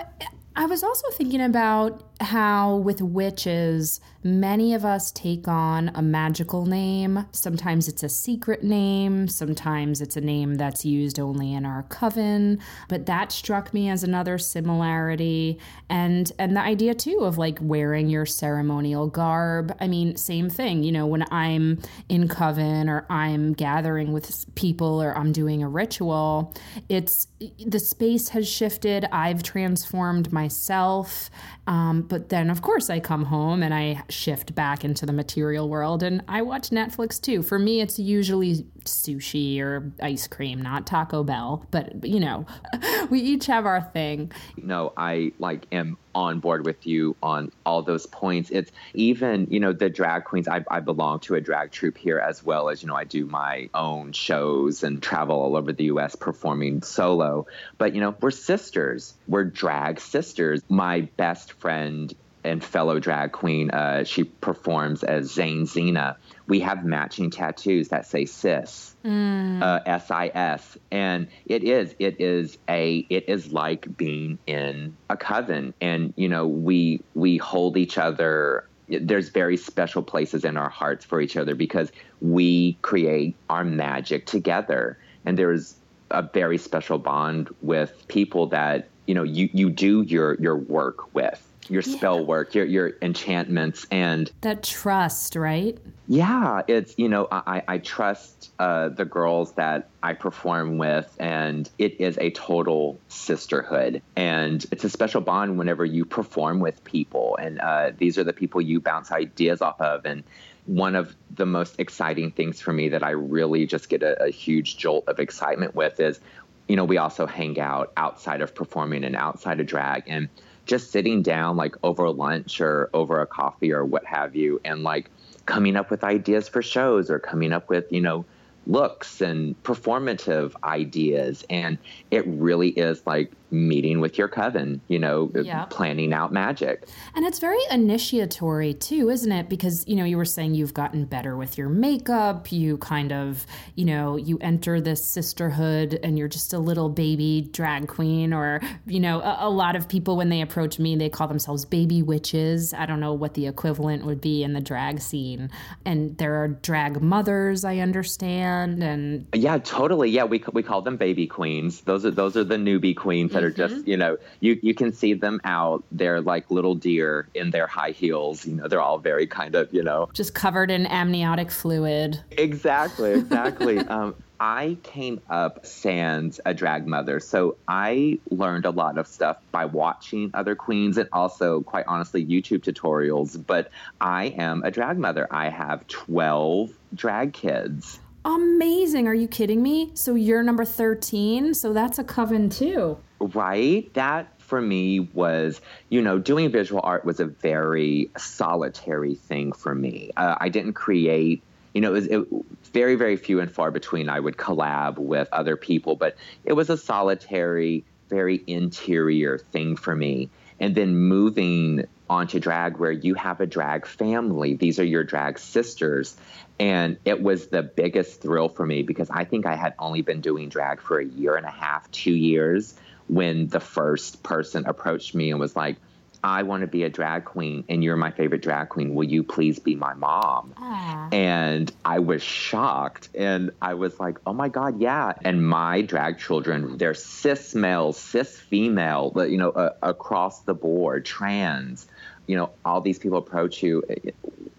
I was also thinking about how with witches, many of us take on a magical name. Sometimes it's a secret name, sometimes it's a name that's used only in our coven, but that struck me as another similarity and and the idea too of like wearing your ceremonial garb. I mean, same thing, you know, when I'm in coven or I'm gathering with people or I'm doing a ritual, it's the space has shifted. I've transformed myself. Um, but then, of course, I come home and I shift back into the material world and I watch Netflix too. For me, it's usually sushi or ice cream, not Taco Bell. But, you know, we each have our thing. No, I like am on board with you on all those points. It's even, you know, the drag queens. I, I belong to a drag troupe here as well as, you know, I do my own shows and travel all over the U.S. performing solo. But, you know, we're sisters. We're drag sisters. My best friend and fellow drag queen. Uh, she performs as Zane Zena. We have matching tattoos that say sis, mm. uh, S I S, and it is it is a it is like being in a coven, and you know we we hold each other. There's very special places in our hearts for each other because we create our magic together, and there's a very special bond with people that you know you you do your your work with your spell yeah. work, your your enchantments, and that trust, right? Yeah, it's you know I I trust uh, the girls that I perform with, and it is a total sisterhood, and it's a special bond whenever you perform with people, and uh, these are the people you bounce ideas off of, and one of the most exciting things for me that I really just get a, a huge jolt of excitement with is you know, we also hang out outside of performing and outside of drag and just sitting down like over lunch or over a coffee or what have you and like coming up with ideas for shows or coming up with, you know, looks and performative ideas. And it really is like meeting with your coven, you know, uh, yep. planning out magic. And it's very initiatory too, isn't it? Because, you know, you were saying you've gotten better with your makeup, you kind of, you know, you enter this sisterhood and you're just a little baby drag queen or, you know, a, a lot of people when they approach me, they call themselves baby witches. I don't know what the equivalent would be in the drag scene. And there are drag mothers, I understand, and Yeah, totally. Yeah, we we call them baby queens. Those are those are the newbie queens that are just, you know, you, you can see them out. They're like little deer in their high heels. You know, they're all very kind of, you know, just covered in amniotic fluid. Exactly, exactly. um, I came up sans a drag mother. So I learned a lot of stuff by watching other queens and also, quite honestly, YouTube tutorials. But I am a drag mother. I have 12 drag kids. Amazing. Are you kidding me? So you're number 13. So that's a coven too. Right? That for me was, you know, doing visual art was a very solitary thing for me. Uh, I didn't create, you know, it was it, very, very few and far between I would collab with other people, but it was a solitary, very interior thing for me. And then moving onto drag where you have a drag family, these are your drag sisters. And it was the biggest thrill for me because I think I had only been doing drag for a year and a half, two years when the first person approached me and was like, I want to be a drag queen and you're my favorite drag queen. Will you please be my mom? Aww. And I was shocked and I was like, oh my God, yeah. And my drag children, they're cis male, cis female, you know, uh, across the board, trans. You know, all these people approach you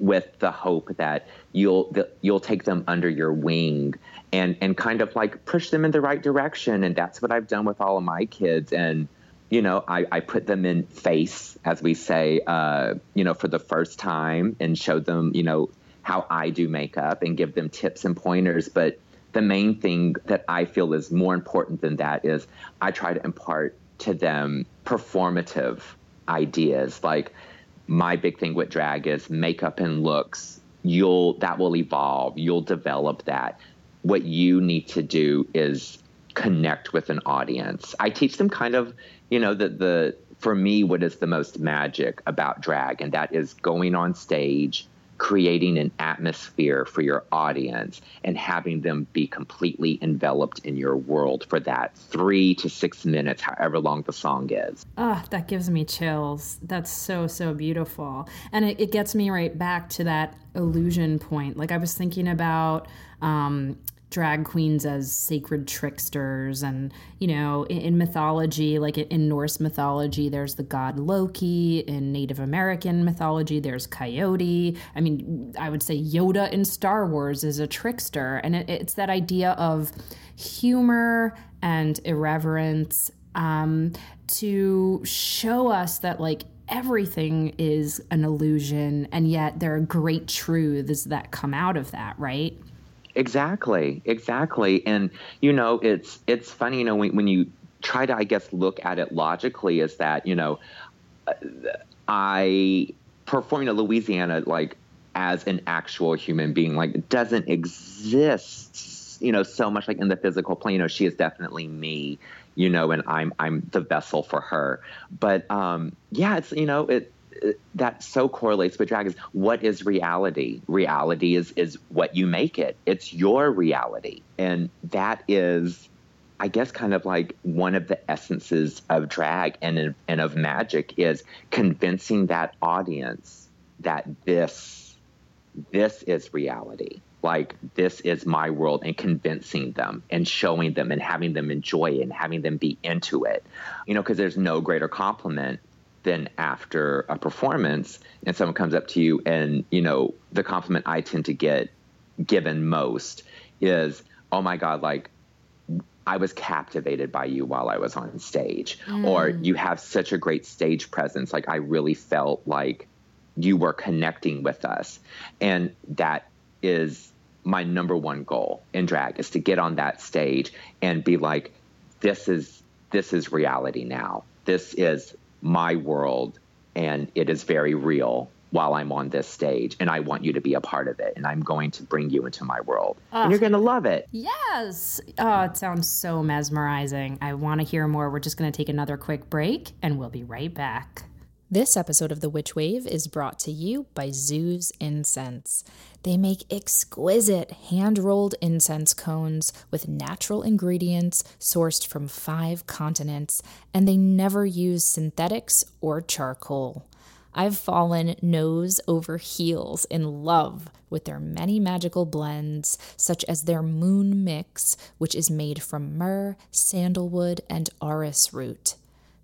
with the hope that you'll you'll take them under your wing and and kind of like push them in the right direction. And that's what I've done with all of my kids. And you know I, I put them in face as we say uh, you know for the first time and showed them you know how I do makeup and give them tips and pointers. But the main thing that I feel is more important than that is I try to impart to them performative ideas. Like my big thing with drag is makeup and looks. You'll that will evolve. You'll develop that. What you need to do is connect with an audience. I teach them kind of, you know, the the for me what is the most magic about drag? And that is going on stage creating an atmosphere for your audience and having them be completely enveloped in your world for that three to six minutes, however long the song is. Oh, that gives me chills. That's so, so beautiful. And it, it gets me right back to that illusion point. Like I was thinking about um, drag queens as sacred tricksters. And you know in, in, mythology like in norse mythology there's the god loki. In native american mythology there's coyote. I mean i would say yoda in star wars is a trickster. And it, it's that idea of humor and irreverence um, to show us that like everything is an illusion. And yet there are great truths that come out of that right Exactly, exactly. And you know, it's it's funny, you know, when, when you try to, I guess, look at it logically, is that you know, I performing in Louisianna like as an actual human being, like doesn't exist, you know, so much like in the physical plane. You know, she is definitely me, you know, and I'm I'm the vessel for her. But um, yeah, it's you know, it that so correlates with drag is what is reality? Reality is is what you make it. It's your reality. And that is I guess kind of like one of the essences of drag and and of magic is convincing that audience that this this is reality. Like this is my world and convincing them and showing them and having them enjoy it and having them be into it. You know, because there's no greater compliment then after a performance and someone comes up to you and you know the compliment i tend to get given most is oh my god like i was captivated by you while i was on stage mm. or you have such a great stage presence like i really felt like you were connecting with us and that is my number one goal in drag is to get on that stage and be like this is this is reality now. This is my world, and it is very real while I'm on this stage, and I want you to be a part of it, and I'm going to bring you into my world, and ah. you're going to love it. Yes. Oh, it sounds so mesmerizing. I want to hear more. We're just going to take another quick break, and we'll be right back. This episode of The Witch Wave is brought to you by Zouz Incense. They make exquisite hand rolled incense cones with natural ingredients sourced from five continents, and they never use synthetics or charcoal. I've fallen nose over heels in love with their many magical blends, such as their Moon Mix, which is made from myrrh, sandalwood, and orris root.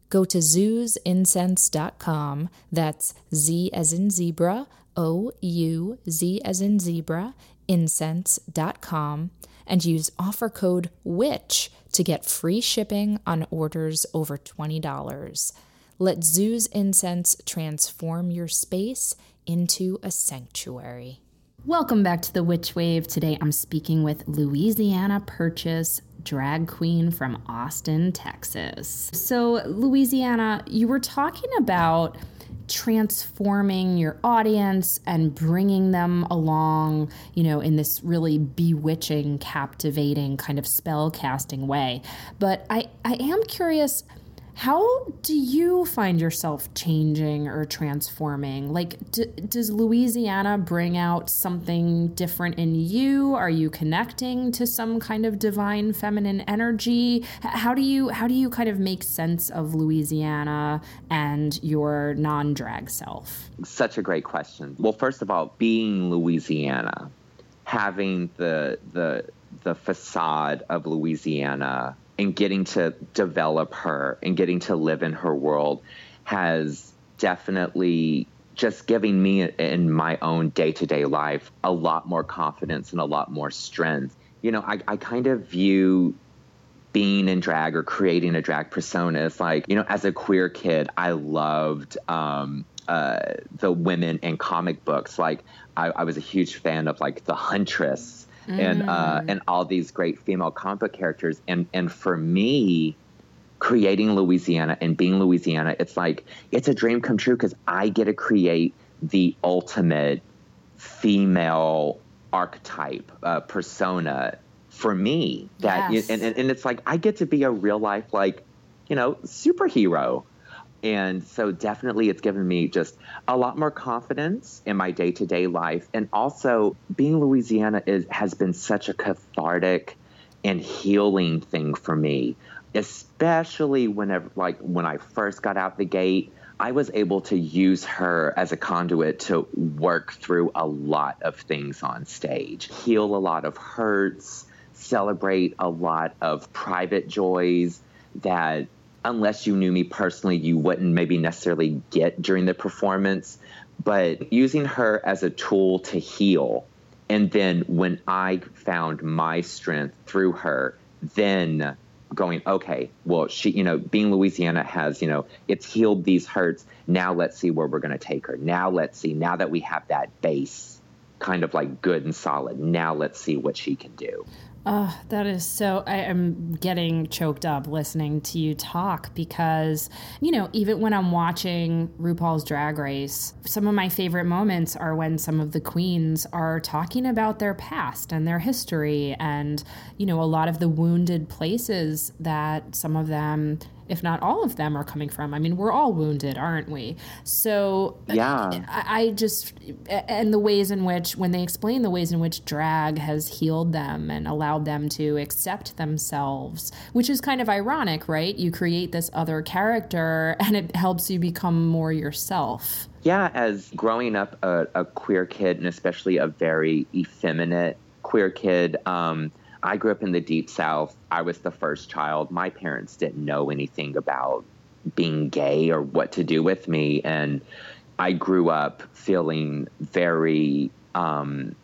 Go to zouzincense.com, that's Z as in zebra, O U Z as in zebra, incense.com, and use offer code WITCH to get free shipping on orders over $20. Let Zouz Incense transform your space into a sanctuary. Welcome back to the Witch Wave. Today I'm speaking with Louisianna Purchase, drag queen from Austin, Texas. So, Louisianna, you were talking about transforming your audience and bringing them along, you know, in this really bewitching, captivating kind of spell casting way. But I, I am curious how do you find yourself changing or transforming? Like, d- does Louisianna bring out something different in you? Are you connecting to some kind of divine feminine energy? How do you how do you kind of make sense of Louisianna and your non-drag self? Such a great question. Well, first of all, being Louisianna, having the the the facade of Louisianna and getting to develop her and getting to live in her world has definitely just giving me in my own day to day life a lot more confidence and a lot more strength. You know, I, I kind of view being in drag or creating a drag persona is like, you know, as a queer kid, I loved um, uh, the women in comic books. Like, I, I was a huge fan of like the Huntress mm. and uh, and all these great female comic book characters. And and for me, creating Louisianna and being Louisianna, it's like it's a dream come true because I get to create the ultimate female archetype uh, persona for me. That yes. and, and and it's like I get to be a real life like you know superhero and so definitely it's given me just a lot more confidence in my day-to-day life. And also being Louisianna is has been such a cathartic and healing thing for me especially whenever like when i first got out the gate i was able to use her as a conduit to work through a lot of things on stage heal a lot of hurts celebrate a lot of private joys that unless you knew me personally, you wouldn't maybe necessarily get during the performance. But using her as a tool to heal. And then when I found my strength through her, then going, okay, well, she, you know, being Louisianna has, you know, it's healed these hurts. Now let's see where we're going to take her. Now let's see, now that we have that base kind of like good and solid, now let's see what she can do. Oh, that is so. I am getting choked up listening to you talk because, you know, even when I'm watching RuPaul's Drag Race, some of my favorite moments are when some of the queens are talking about their past and their history and, you know, a lot of the wounded places that some of them if not all of them, are coming from. I mean, we're all wounded, aren't we? So, yeah, I, I just, and the ways in which, when they explain the ways in which drag has healed them and allowed them to accept themselves, which is kind of ironic, right? You create this other character and it helps you become more yourself. Yeah, as growing up a, a queer kid, and especially a very effeminate queer kid, um, I grew up in the deep south. I was the first child. My parents didn't know anything about being gay or what to do with me. And I grew up feeling very um,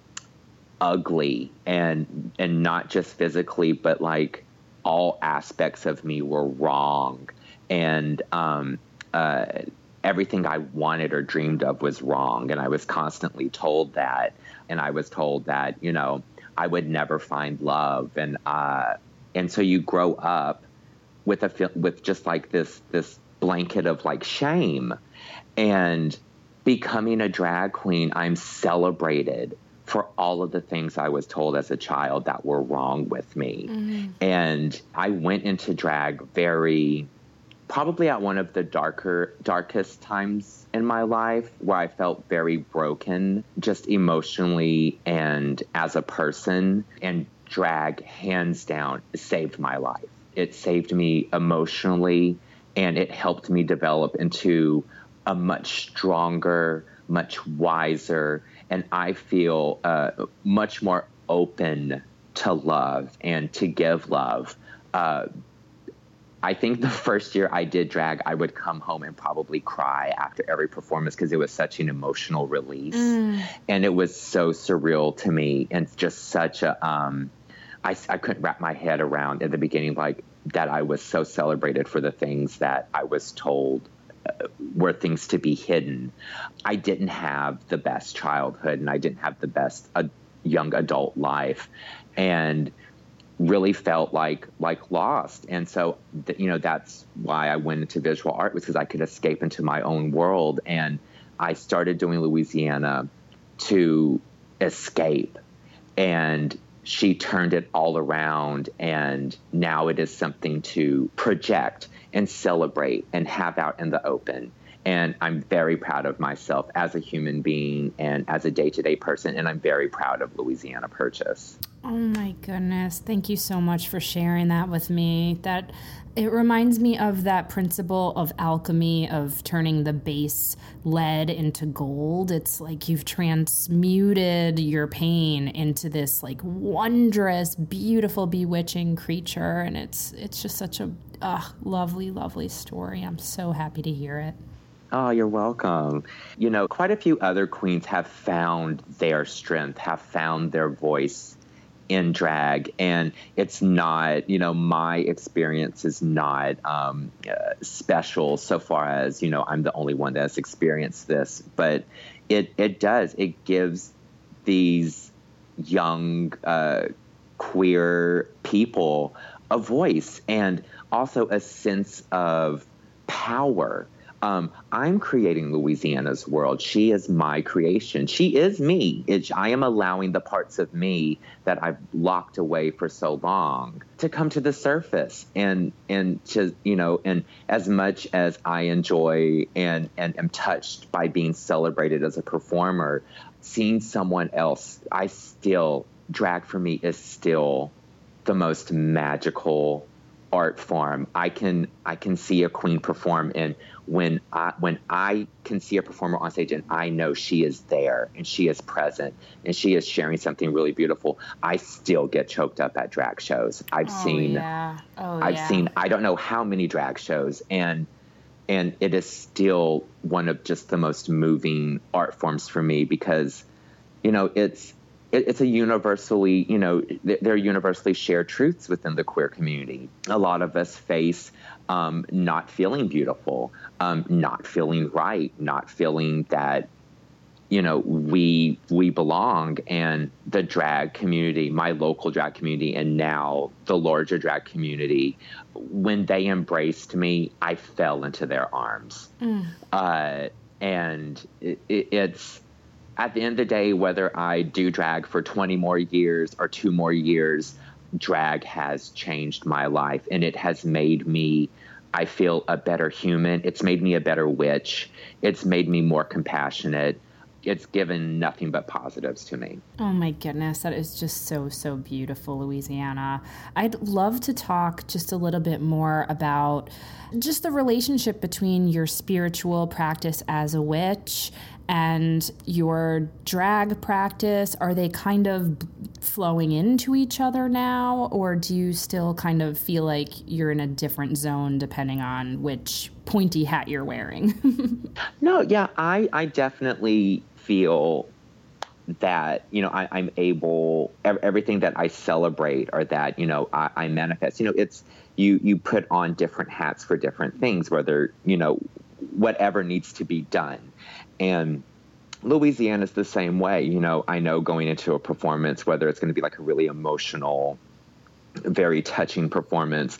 ugly and and not just physically, but like all aspects of me were wrong. And um, uh, everything I wanted or dreamed of was wrong. And I was constantly told that. And I was told that, you know, I would never find love. And uh, and so you grow up with a with just like this this blanket of like shame and becoming a drag queen i'm celebrated for all of the things i was told as a child that were wrong with me mm-hmm. and i went into drag very probably at one of the darker darkest times in my life where i felt very broken just emotionally and as a person and drag hands down saved my life it saved me emotionally and it helped me develop into a much stronger, much wiser, and I feel uh, much more open to love and to give love. Uh, I think the first year I did drag, I would come home and probably cry after every performance because it was such an emotional release. Mm. And it was so surreal to me and just such a, um, I, I couldn't wrap my head around at the beginning, like that I was so celebrated for the things that I was told uh, were things to be hidden. I didn't have the best childhood and I didn't have the best uh, young adult life. And really felt like like lost. And so th- you know that's why i went into visual art was because i could escape into my own world. And i started doing Louisianna to escape. And she turned it all around. And now it is something to project and celebrate and have out in the open. And I'm very proud of myself as a human being and as a day to day person. And I'm very proud of Louisianna Purchase. Oh my goodness. Thank you so much for sharing that with me. That it reminds me of that principle of alchemy of turning the base lead into gold. It's like you've transmuted your pain into this like wondrous, beautiful, bewitching creature. And it's it's just such a uh, lovely, lovely story. I'm so happy to hear it. Oh, you're welcome. You know, quite a few other queens have found their strength, have found their voice in drag. And it's not, you know, my experience is not um, uh, special so far as, you know, I'm the only one that's experienced this. But it, it does, it gives these young uh, queer people a voice and also a sense of power um, I'm creating Louisianna's world. She is my creation. She is me. It's, I am allowing the parts of me that I've locked away for so long to come to the surface. And and to you know, and as much as I enjoy and and am touched by being celebrated as a performer, seeing someone else, I still drag for me is still the most magical art form. I can I can see a queen perform and when I when I can see a performer on stage and I know she is there and she is present and she is sharing something really beautiful, I still get choked up at drag shows. I've oh, seen yeah. oh, I've yeah. seen I don't know how many drag shows and and it is still one of just the most moving art forms for me because you know it's it's a universally, you know, there are universally shared truths within the queer community. A lot of us face um, not feeling beautiful, um, not feeling right, not feeling that you know we we belong and the drag community my local drag community and now the larger drag community when they embraced me i fell into their arms mm. uh, and it, it, it's at the end of the day, whether I do drag for 20 more years or two more years, drag has changed my life and it has made me, I feel, a better human. It's made me a better witch. It's made me more compassionate. It's given nothing but positives to me. Oh my goodness, that is just so, so beautiful, Louisianna. I'd love to talk just a little bit more about just the relationship between your spiritual practice as a witch and your drag practice are they kind of flowing into each other now or do you still kind of feel like you're in a different zone depending on which pointy hat you're wearing no yeah i i definitely feel that you know I, am able everything that I celebrate or that you know I, I manifest. You know, it's you you put on different hats for different things, whether you know whatever needs to be done. And Louisianna's the same way. You know, I know going into a performance, whether it's going to be like a really emotional very touching performance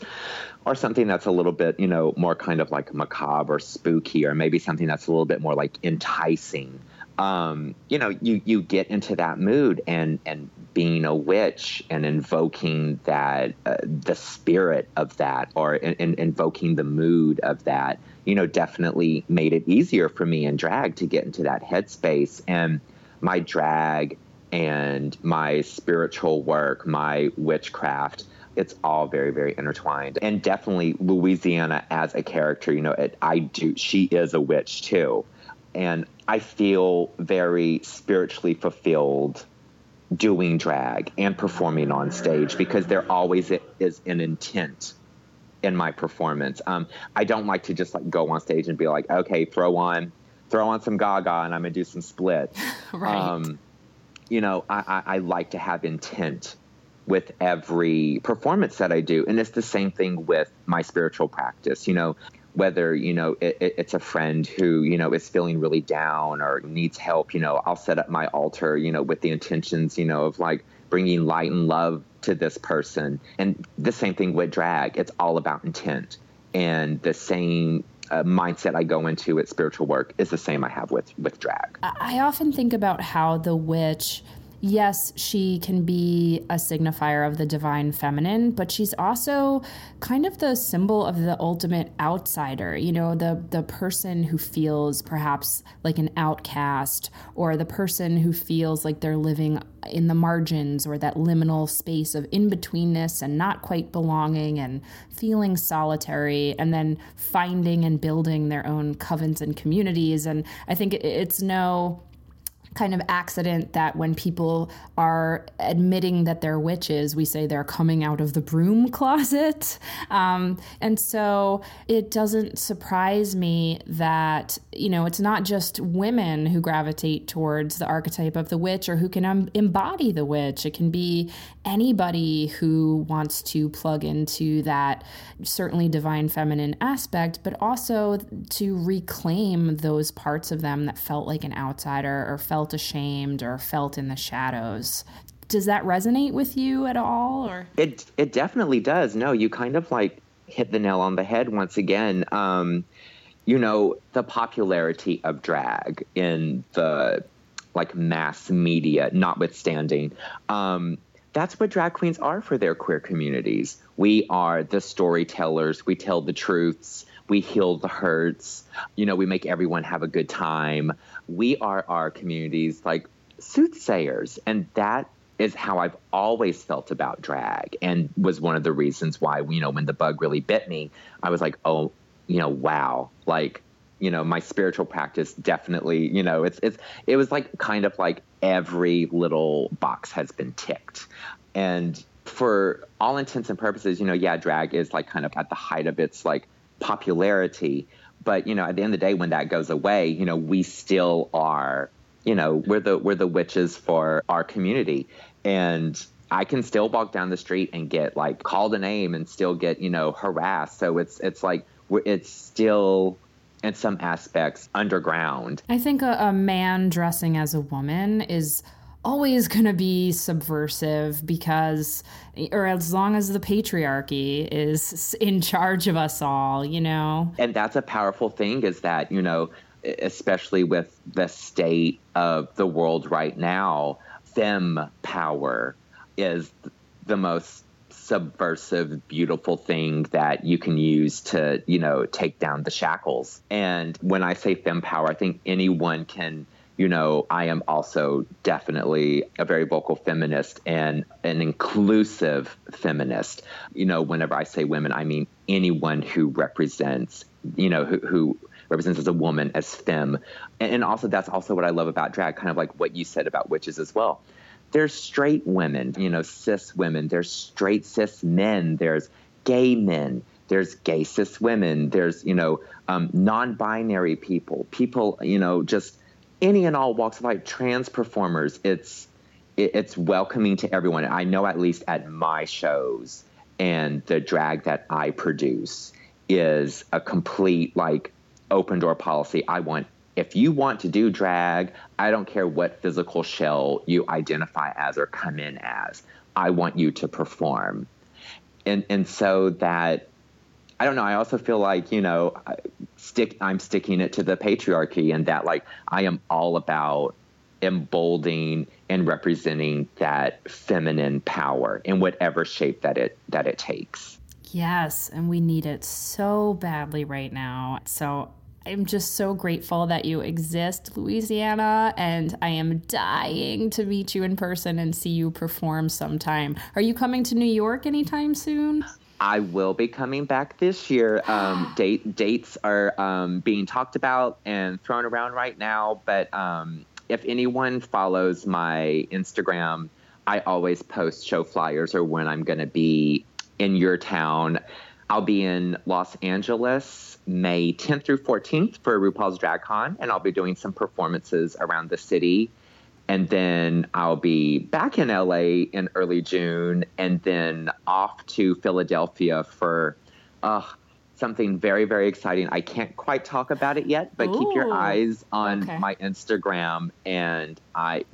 or something that's a little bit, you know, more kind of like macabre or spooky, or maybe something that's a little bit more like enticing. Um, you know, you you get into that mood, and and being a witch and invoking that uh, the spirit of that, or in, in, invoking the mood of that, you know, definitely made it easier for me in drag to get into that headspace. And my drag and my spiritual work, my witchcraft it's all very very intertwined and definitely Louisianna as a character you know it, i do she is a witch too and i feel very spiritually fulfilled doing drag and performing on stage because there always is an intent in my performance um, i don't like to just like go on stage and be like okay throw on throw on some gaga and i'm gonna do some split right. Um, you know I, I, I like to have intent with every performance that I do. And it's the same thing with my spiritual practice. You know, whether you know it, it, it's a friend who you know is feeling really down or needs help you know i'll set up my altar you know with the intentions you know of like bringing light and love to this person. And the same thing with drag. It's all about intent. And the same uh, mindset I go into at spiritual work is the same I have with with drag. I often think about how the witch yes, she can be a signifier of the divine feminine, but she's also kind of the symbol of the ultimate outsider, you know, the the person who feels perhaps like an outcast or the person who feels like they're living in the margins or that liminal space of in-betweenness and not quite belonging and feeling solitary and then finding and building their own covens and communities. And I think it's no kind of accident that when people are admitting that they're witches, we say they're coming out of the broom closet. Um, and so it doesn't surprise me that, you know, it's not just women who gravitate towards the archetype of the witch or who can um, embody the witch. It can be anybody who wants to plug into that certainly divine feminine aspect, but also to reclaim those parts of them that felt like an outsider or felt felt ashamed or felt in the shadows. Does that resonate with you at all or It it definitely does. No, you kind of like hit the nail on the head once again. Um, you know, the popularity of drag in the like mass media notwithstanding, um, that's what drag queens are for their queer communities. We are the storytellers. We tell the truths. We heal the hurts. You know, we make everyone have a good time we are our communities like soothsayers. And that is how I've always felt about drag and was one of the reasons why, you know, when the bug really bit me, I was like, oh, you know, wow. Like, you know, my spiritual practice definitely, you know, it's it's it was like kind of like every little box has been ticked. And for all intents and purposes, you know, yeah, drag is like kind of at the height of its like popularity, but you know, at the end of the day, when that goes away, you know, we still are, you know, we're the we're the witches for our community, and I can still walk down the street and get like called a name and still get you know harassed. So it's it's like it's still in some aspects underground. I think a, a man dressing as a woman is always going to be subversive because, or as long as the patriarchy is in charge of us all, you know? And that's a powerful thing is that, you know, especially with the state of the world right now, fem power is the most subversive, beautiful thing that you can use to, you know, take down the shackles. And when I say fem power, I think anyone can you know, I am also definitely a very vocal feminist and an inclusive feminist. You know, whenever I say women, I mean anyone who represents, you know, who, who represents as a woman, as femme. And, and also, that's also what I love about drag, kind of like what you said about witches as well. There's straight women, you know, cis women, there's straight cis men, there's gay men, there's gay cis women, there's, you know, um, non binary people, people, you know, just any and all walks of life, trans performers, it's it's welcoming to everyone. I know at least at my shows and the drag that I produce is a complete like open door policy. I want if you want to do drag, I don't care what physical shell you identify as or come in as. I want you to perform. and and so that I don't know. I also feel like you know, stick. I'm sticking it to the patriarchy, and that like I am all about emboldening and representing that feminine power in whatever shape that it that it takes. Yes, and we need it so badly right now. So I'm just so grateful that you exist, Louisianna, and I am dying to meet you in person and see you perform sometime. Are you coming to New York anytime soon? I will be coming back this year. Um, date dates are um, being talked about and thrown around right now, but um, if anyone follows my Instagram, I always post show flyers or when I'm going to be in your town. I'll be in Los Angeles May 10th through 14th for RuPaul's Drag Con, and I'll be doing some performances around the city. And then I'll be back in LA in early June, and then off to Philadelphia for uh, something very, very exciting. I can't quite talk about it yet, but Ooh, keep your eyes on okay. my Instagram, and I.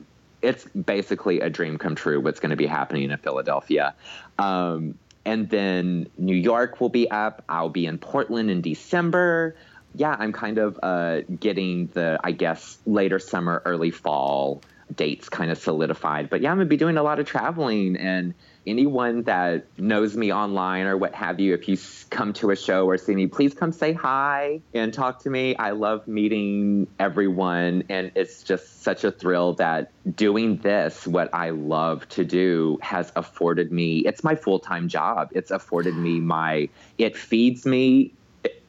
It's basically a dream come true. What's going to be happening in Philadelphia? Um, and then New York will be up. I'll be in Portland in December. Yeah, I'm kind of uh, getting the, I guess, later summer, early fall dates kind of solidified. But yeah, I'm going to be doing a lot of traveling and anyone that knows me online or what have you, if you come to a show or see me, please come say hi and talk to me. I love meeting everyone. And it's just such a thrill that doing this, what I love to do, has afforded me, it's my full time job. It's afforded me my, it feeds me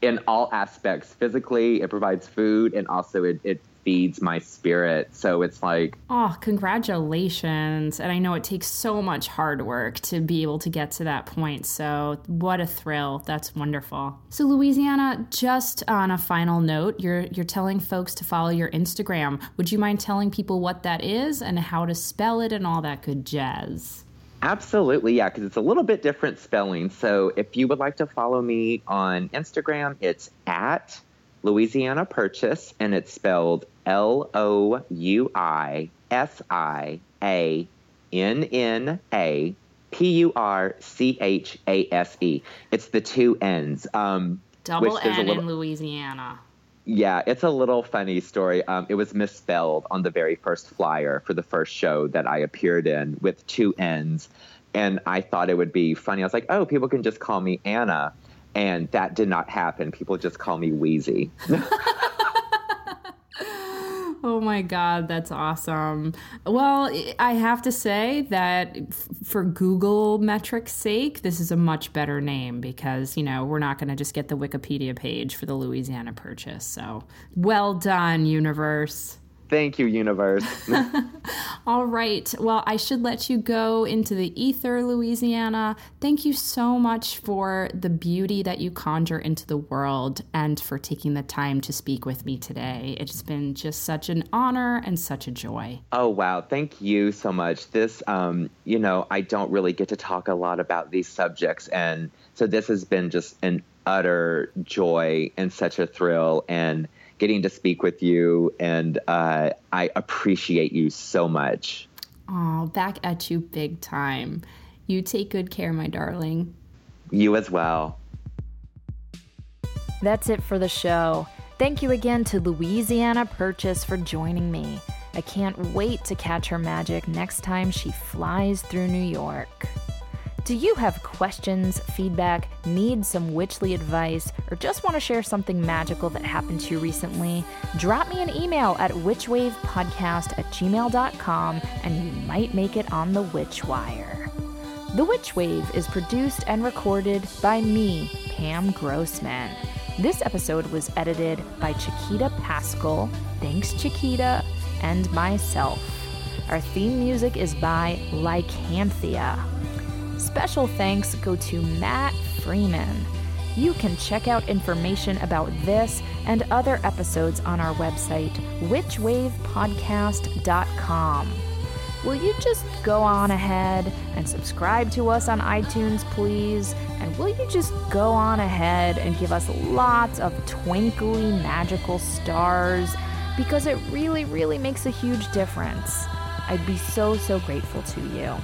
in all aspects physically it provides food and also it, it feeds my spirit. So it's like, oh, congratulations. And I know it takes so much hard work to be able to get to that point. So what a thrill. That's wonderful. So Louisianna, just on a final note, you're you're telling folks to follow your Instagram. Would you mind telling people what that is and how to spell it and all that good jazz? Absolutely, yeah, because it's a little bit different spelling. So if you would like to follow me on Instagram, it's at Louisianna Purchase, and it's spelled L O U I S I A N N A P U R C H A S E. It's the two N's. Um, Double N little, in Louisianna. Yeah, it's a little funny story. Um, it was misspelled on the very first flyer for the first show that I appeared in with two N's. And I thought it would be funny. I was like, oh, people can just call me Anna. And that did not happen. People just call me Wheezy. Oh my God, that's awesome. Well, I have to say that f- for Google metrics' sake, this is a much better name because, you know, we're not going to just get the Wikipedia page for the Louisiana purchase. So well done, universe. Thank you, universe. All right. Well, I should let you go into the ether, Louisianna. Thank you so much for the beauty that you conjure into the world and for taking the time to speak with me today. It's been just such an honor and such a joy. Oh, wow. Thank you so much. This, um, you know, I don't really get to talk a lot about these subjects. And so this has been just an utter joy and such a thrill. And getting to speak with you, and uh, I appreciate you so much. Oh, back at you big time. You take good care, my darling. You as well. That's it for the show. Thank you again to Louisianna Purchase for joining me. I can't wait to catch her magic next time she flies through New York. Do you have questions, feedback, need some witchly advice, or just want to share something magical that happened to you recently? Drop me an email at witchwavepodcast at gmail.com and you might make it on the Witch Wire. The Witch Wave is produced and recorded by me, Pam Grossman. This episode was edited by Chiquita Pascal, thanks Chiquita, and myself. Our theme music is by Lycanthia. Special thanks go to Matt Freeman. You can check out information about this and other episodes on our website, witchwavepodcast.com. Will you just go on ahead and subscribe to us on iTunes, please? And will you just go on ahead and give us lots of twinkly magical stars? Because it really, really makes a huge difference. I'd be so, so grateful to you.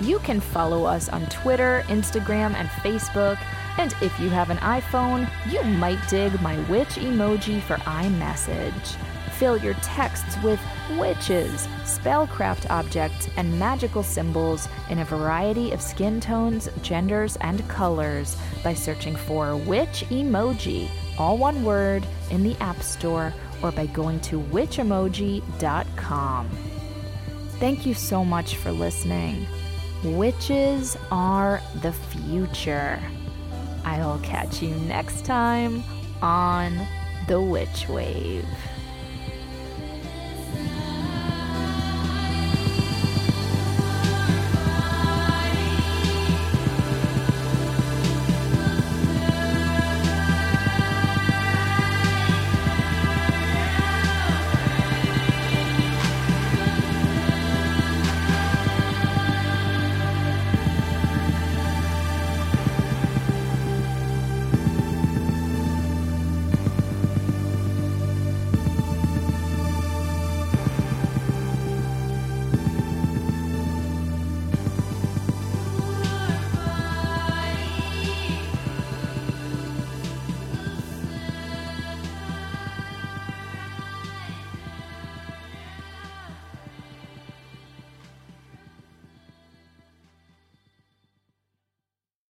You can follow us on Twitter, Instagram, and Facebook. And if you have an iPhone, you might dig my witch emoji for iMessage. Fill your texts with witches, spellcraft objects, and magical symbols in a variety of skin tones, genders, and colors by searching for Witch Emoji, all one word, in the App Store or by going to witchemoji.com. Thank you so much for listening. Witches are the future. I'll catch you next time on The Witch Wave.